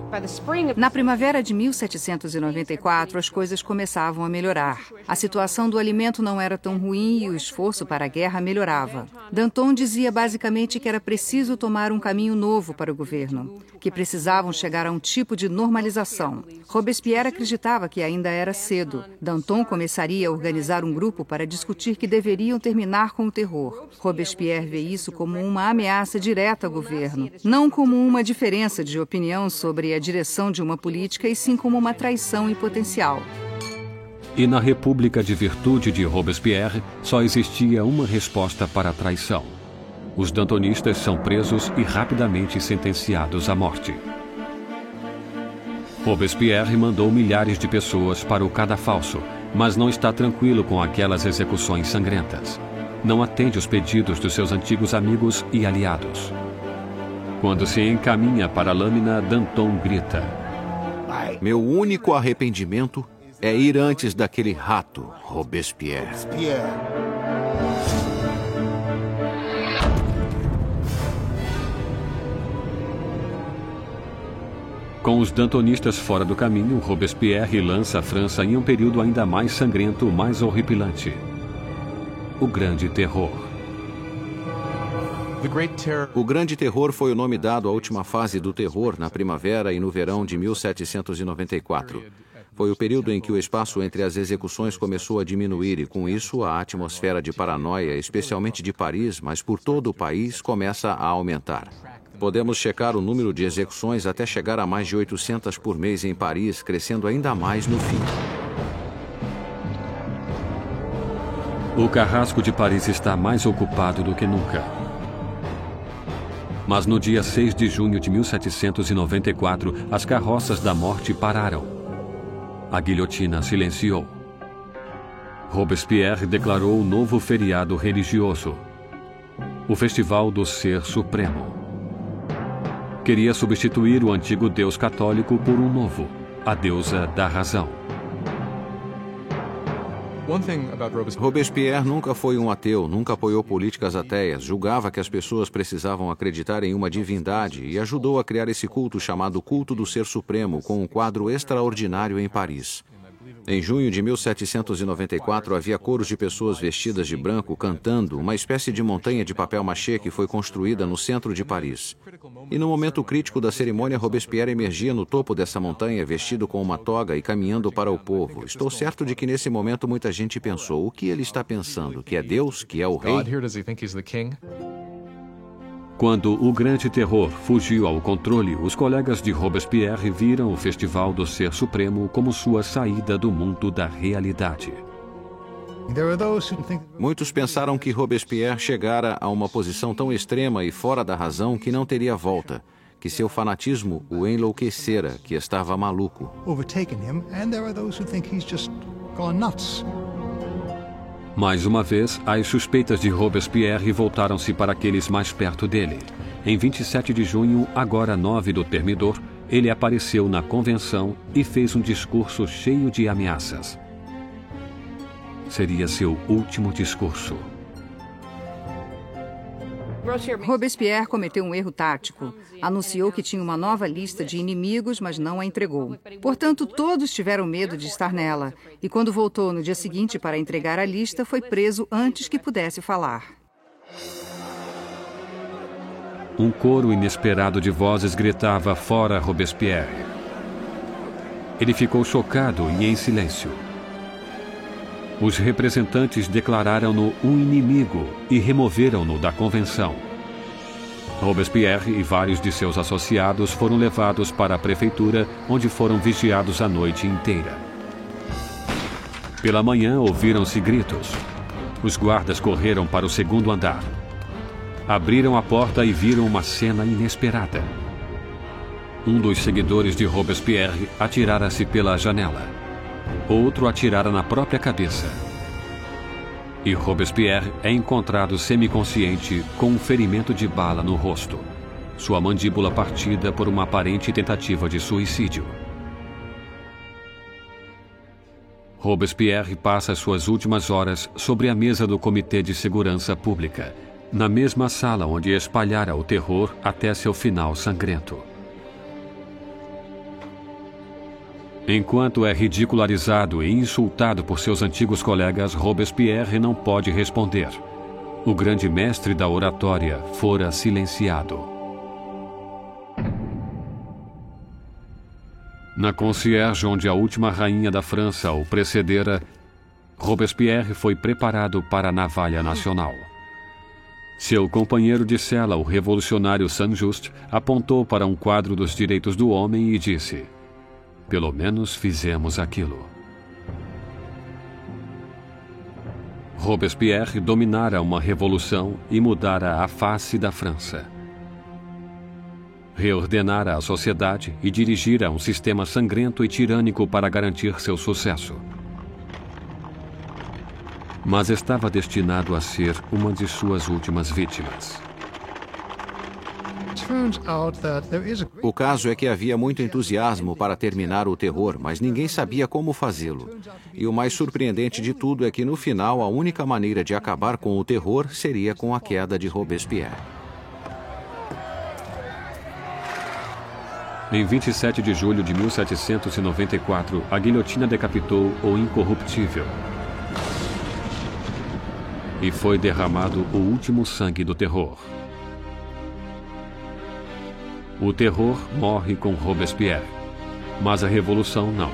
Na primavera de 1794, as coisas começavam a melhorar. A situação do alimento não era tão ruim e o esforço para a guerra melhorava. Danton dizia basicamente que era preciso tomar um caminho novo para o governo, que precisavam chegar a um tipo de normalização. Robespierre acreditava que ainda era cedo. Danton começaria a organizar um grupo para discutir que deveriam terminar com o terror. Robespierre vê isso como uma ameaça direta ao governo, não como uma diferença de opinião sobre a direção de uma política, e sim como uma traição em potencial. E na República de Virtude de Robespierre só existia uma resposta para a traição. Os dantonistas são presos e rapidamente sentenciados à morte. Robespierre mandou milhares de pessoas para o cadafalso, mas não está tranquilo com aquelas execuções sangrentas não atende os pedidos dos seus antigos amigos e aliados. Quando se encaminha para a lâmina, Danton grita: Meu único arrependimento é ir antes daquele rato, Robespierre. Com os dantonistas fora do caminho, Robespierre lança a França em um período ainda mais sangrento, mais horripilante o Grande Terror. O Grande Terror foi o nome dado à última fase do terror na primavera e no verão de 1794. Foi o período em que o espaço entre as execuções começou a diminuir e, com isso, a atmosfera de paranoia, especialmente de Paris, mas por todo o país, começa a aumentar. Podemos checar o número de execuções até chegar a mais de 800 por mês em Paris, crescendo ainda mais no fim. O carrasco de Paris está mais ocupado do que nunca. Mas no dia 6 de junho de 1794, as carroças da morte pararam. A guilhotina silenciou. Robespierre declarou o novo feriado religioso, o Festival do Ser Supremo. Queria substituir o antigo Deus católico por um novo, a deusa da razão. Robespierre nunca foi um ateu, nunca apoiou políticas ateias, julgava que as pessoas precisavam acreditar em uma divindade e ajudou a criar esse culto chamado Culto do Ser Supremo, com um quadro extraordinário em Paris. Em junho de 1794, havia coros de pessoas vestidas de branco cantando uma espécie de montanha de papel machê que foi construída no centro de Paris. E no momento crítico da cerimônia, Robespierre emergia no topo dessa montanha, vestido com uma toga e caminhando para o povo. Estou certo de que nesse momento muita gente pensou: o que ele está pensando? Que é Deus? Que é o rei? Quando o grande terror fugiu ao controle, os colegas de Robespierre viram o Festival do Ser Supremo como sua saída do mundo da realidade. Muitos pensaram que Robespierre chegara a uma posição tão extrema e fora da razão que não teria volta, que seu fanatismo o enlouquecera, que estava maluco. Mais uma vez, as suspeitas de Robespierre voltaram-se para aqueles mais perto dele. Em 27 de junho, agora 9 do Termidor, ele apareceu na convenção e fez um discurso cheio de ameaças. Seria seu último discurso. Robespierre cometeu um erro tático. Anunciou que tinha uma nova lista de inimigos, mas não a entregou. Portanto, todos tiveram medo de estar nela. E quando voltou no dia seguinte para entregar a lista, foi preso antes que pudesse falar. Um coro inesperado de vozes gritava fora Robespierre. Ele ficou chocado e em silêncio. Os representantes declararam-no um inimigo e removeram-no da convenção. Robespierre e vários de seus associados foram levados para a prefeitura, onde foram vigiados a noite inteira. Pela manhã ouviram-se gritos. Os guardas correram para o segundo andar. Abriram a porta e viram uma cena inesperada. Um dos seguidores de Robespierre atirara-se pela janela. Outro atirara na própria cabeça. E Robespierre é encontrado semiconsciente com um ferimento de bala no rosto, sua mandíbula partida por uma aparente tentativa de suicídio. Robespierre passa suas últimas horas sobre a mesa do Comitê de Segurança Pública, na mesma sala onde espalhara o terror até seu final sangrento. Enquanto é ridicularizado e insultado por seus antigos colegas, Robespierre não pode responder. O grande mestre da oratória fora silenciado. Na concierge onde a última rainha da França o precedera, Robespierre foi preparado para a navalha nacional. Seu companheiro de cela, o revolucionário Saint-Just, apontou para um quadro dos direitos do homem e disse: pelo menos fizemos aquilo. Robespierre dominara uma revolução e mudara a face da França. Reordenara a sociedade e dirigira um sistema sangrento e tirânico para garantir seu sucesso. Mas estava destinado a ser uma de suas últimas vítimas. O caso é que havia muito entusiasmo para terminar o terror, mas ninguém sabia como fazê-lo. E o mais surpreendente de tudo é que, no final, a única maneira de acabar com o terror seria com a queda de Robespierre. Em 27 de julho de 1794, a guilhotina decapitou o incorruptível. E foi derramado o último sangue do terror. O terror morre com Robespierre, mas a revolução não.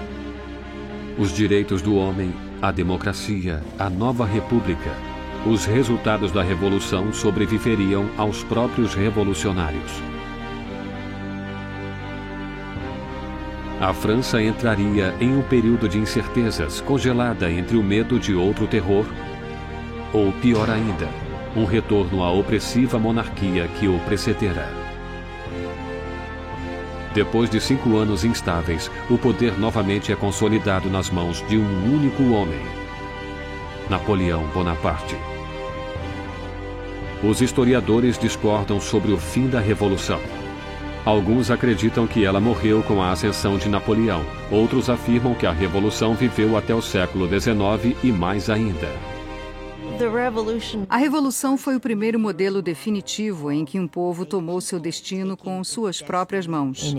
Os direitos do homem, a democracia, a nova república, os resultados da revolução sobreviveriam aos próprios revolucionários. A França entraria em um período de incertezas, congelada entre o medo de outro terror, ou pior ainda, um retorno à opressiva monarquia que o precedera. Depois de cinco anos instáveis, o poder novamente é consolidado nas mãos de um único homem: Napoleão Bonaparte. Os historiadores discordam sobre o fim da Revolução. Alguns acreditam que ela morreu com a ascensão de Napoleão, outros afirmam que a Revolução viveu até o século XIX e mais ainda. A Revolução foi o primeiro modelo definitivo em que um povo tomou seu destino com suas próprias mãos.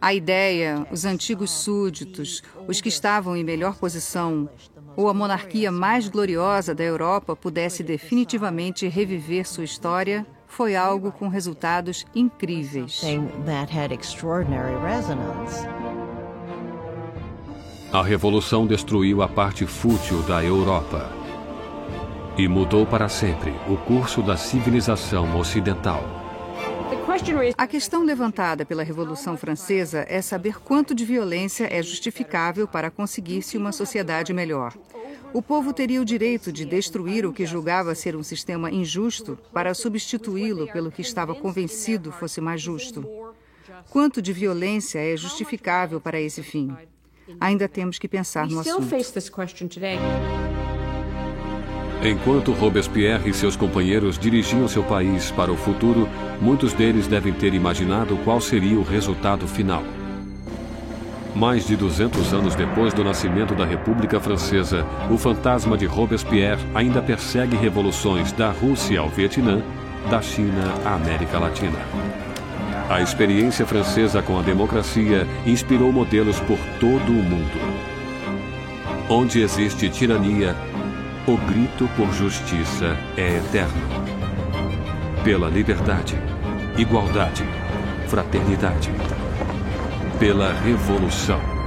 A ideia, os antigos súditos, os que estavam em melhor posição, ou a monarquia mais gloriosa da Europa pudesse definitivamente reviver sua história, foi algo com resultados incríveis. A Revolução destruiu a parte fútil da Europa e mudou para sempre o curso da civilização ocidental. A questão levantada pela Revolução Francesa é saber quanto de violência é justificável para conseguir-se uma sociedade melhor. O povo teria o direito de destruir o que julgava ser um sistema injusto para substituí-lo pelo que estava convencido fosse mais justo. Quanto de violência é justificável para esse fim? Ainda temos que pensar no assunto. Enquanto Robespierre e seus companheiros dirigiam seu país para o futuro, muitos deles devem ter imaginado qual seria o resultado final. Mais de 200 anos depois do nascimento da República Francesa, o fantasma de Robespierre ainda persegue revoluções da Rússia ao Vietnã, da China à América Latina. A experiência francesa com a democracia inspirou modelos por todo o mundo. Onde existe tirania, o grito por justiça é eterno. Pela liberdade, igualdade, fraternidade. Pela revolução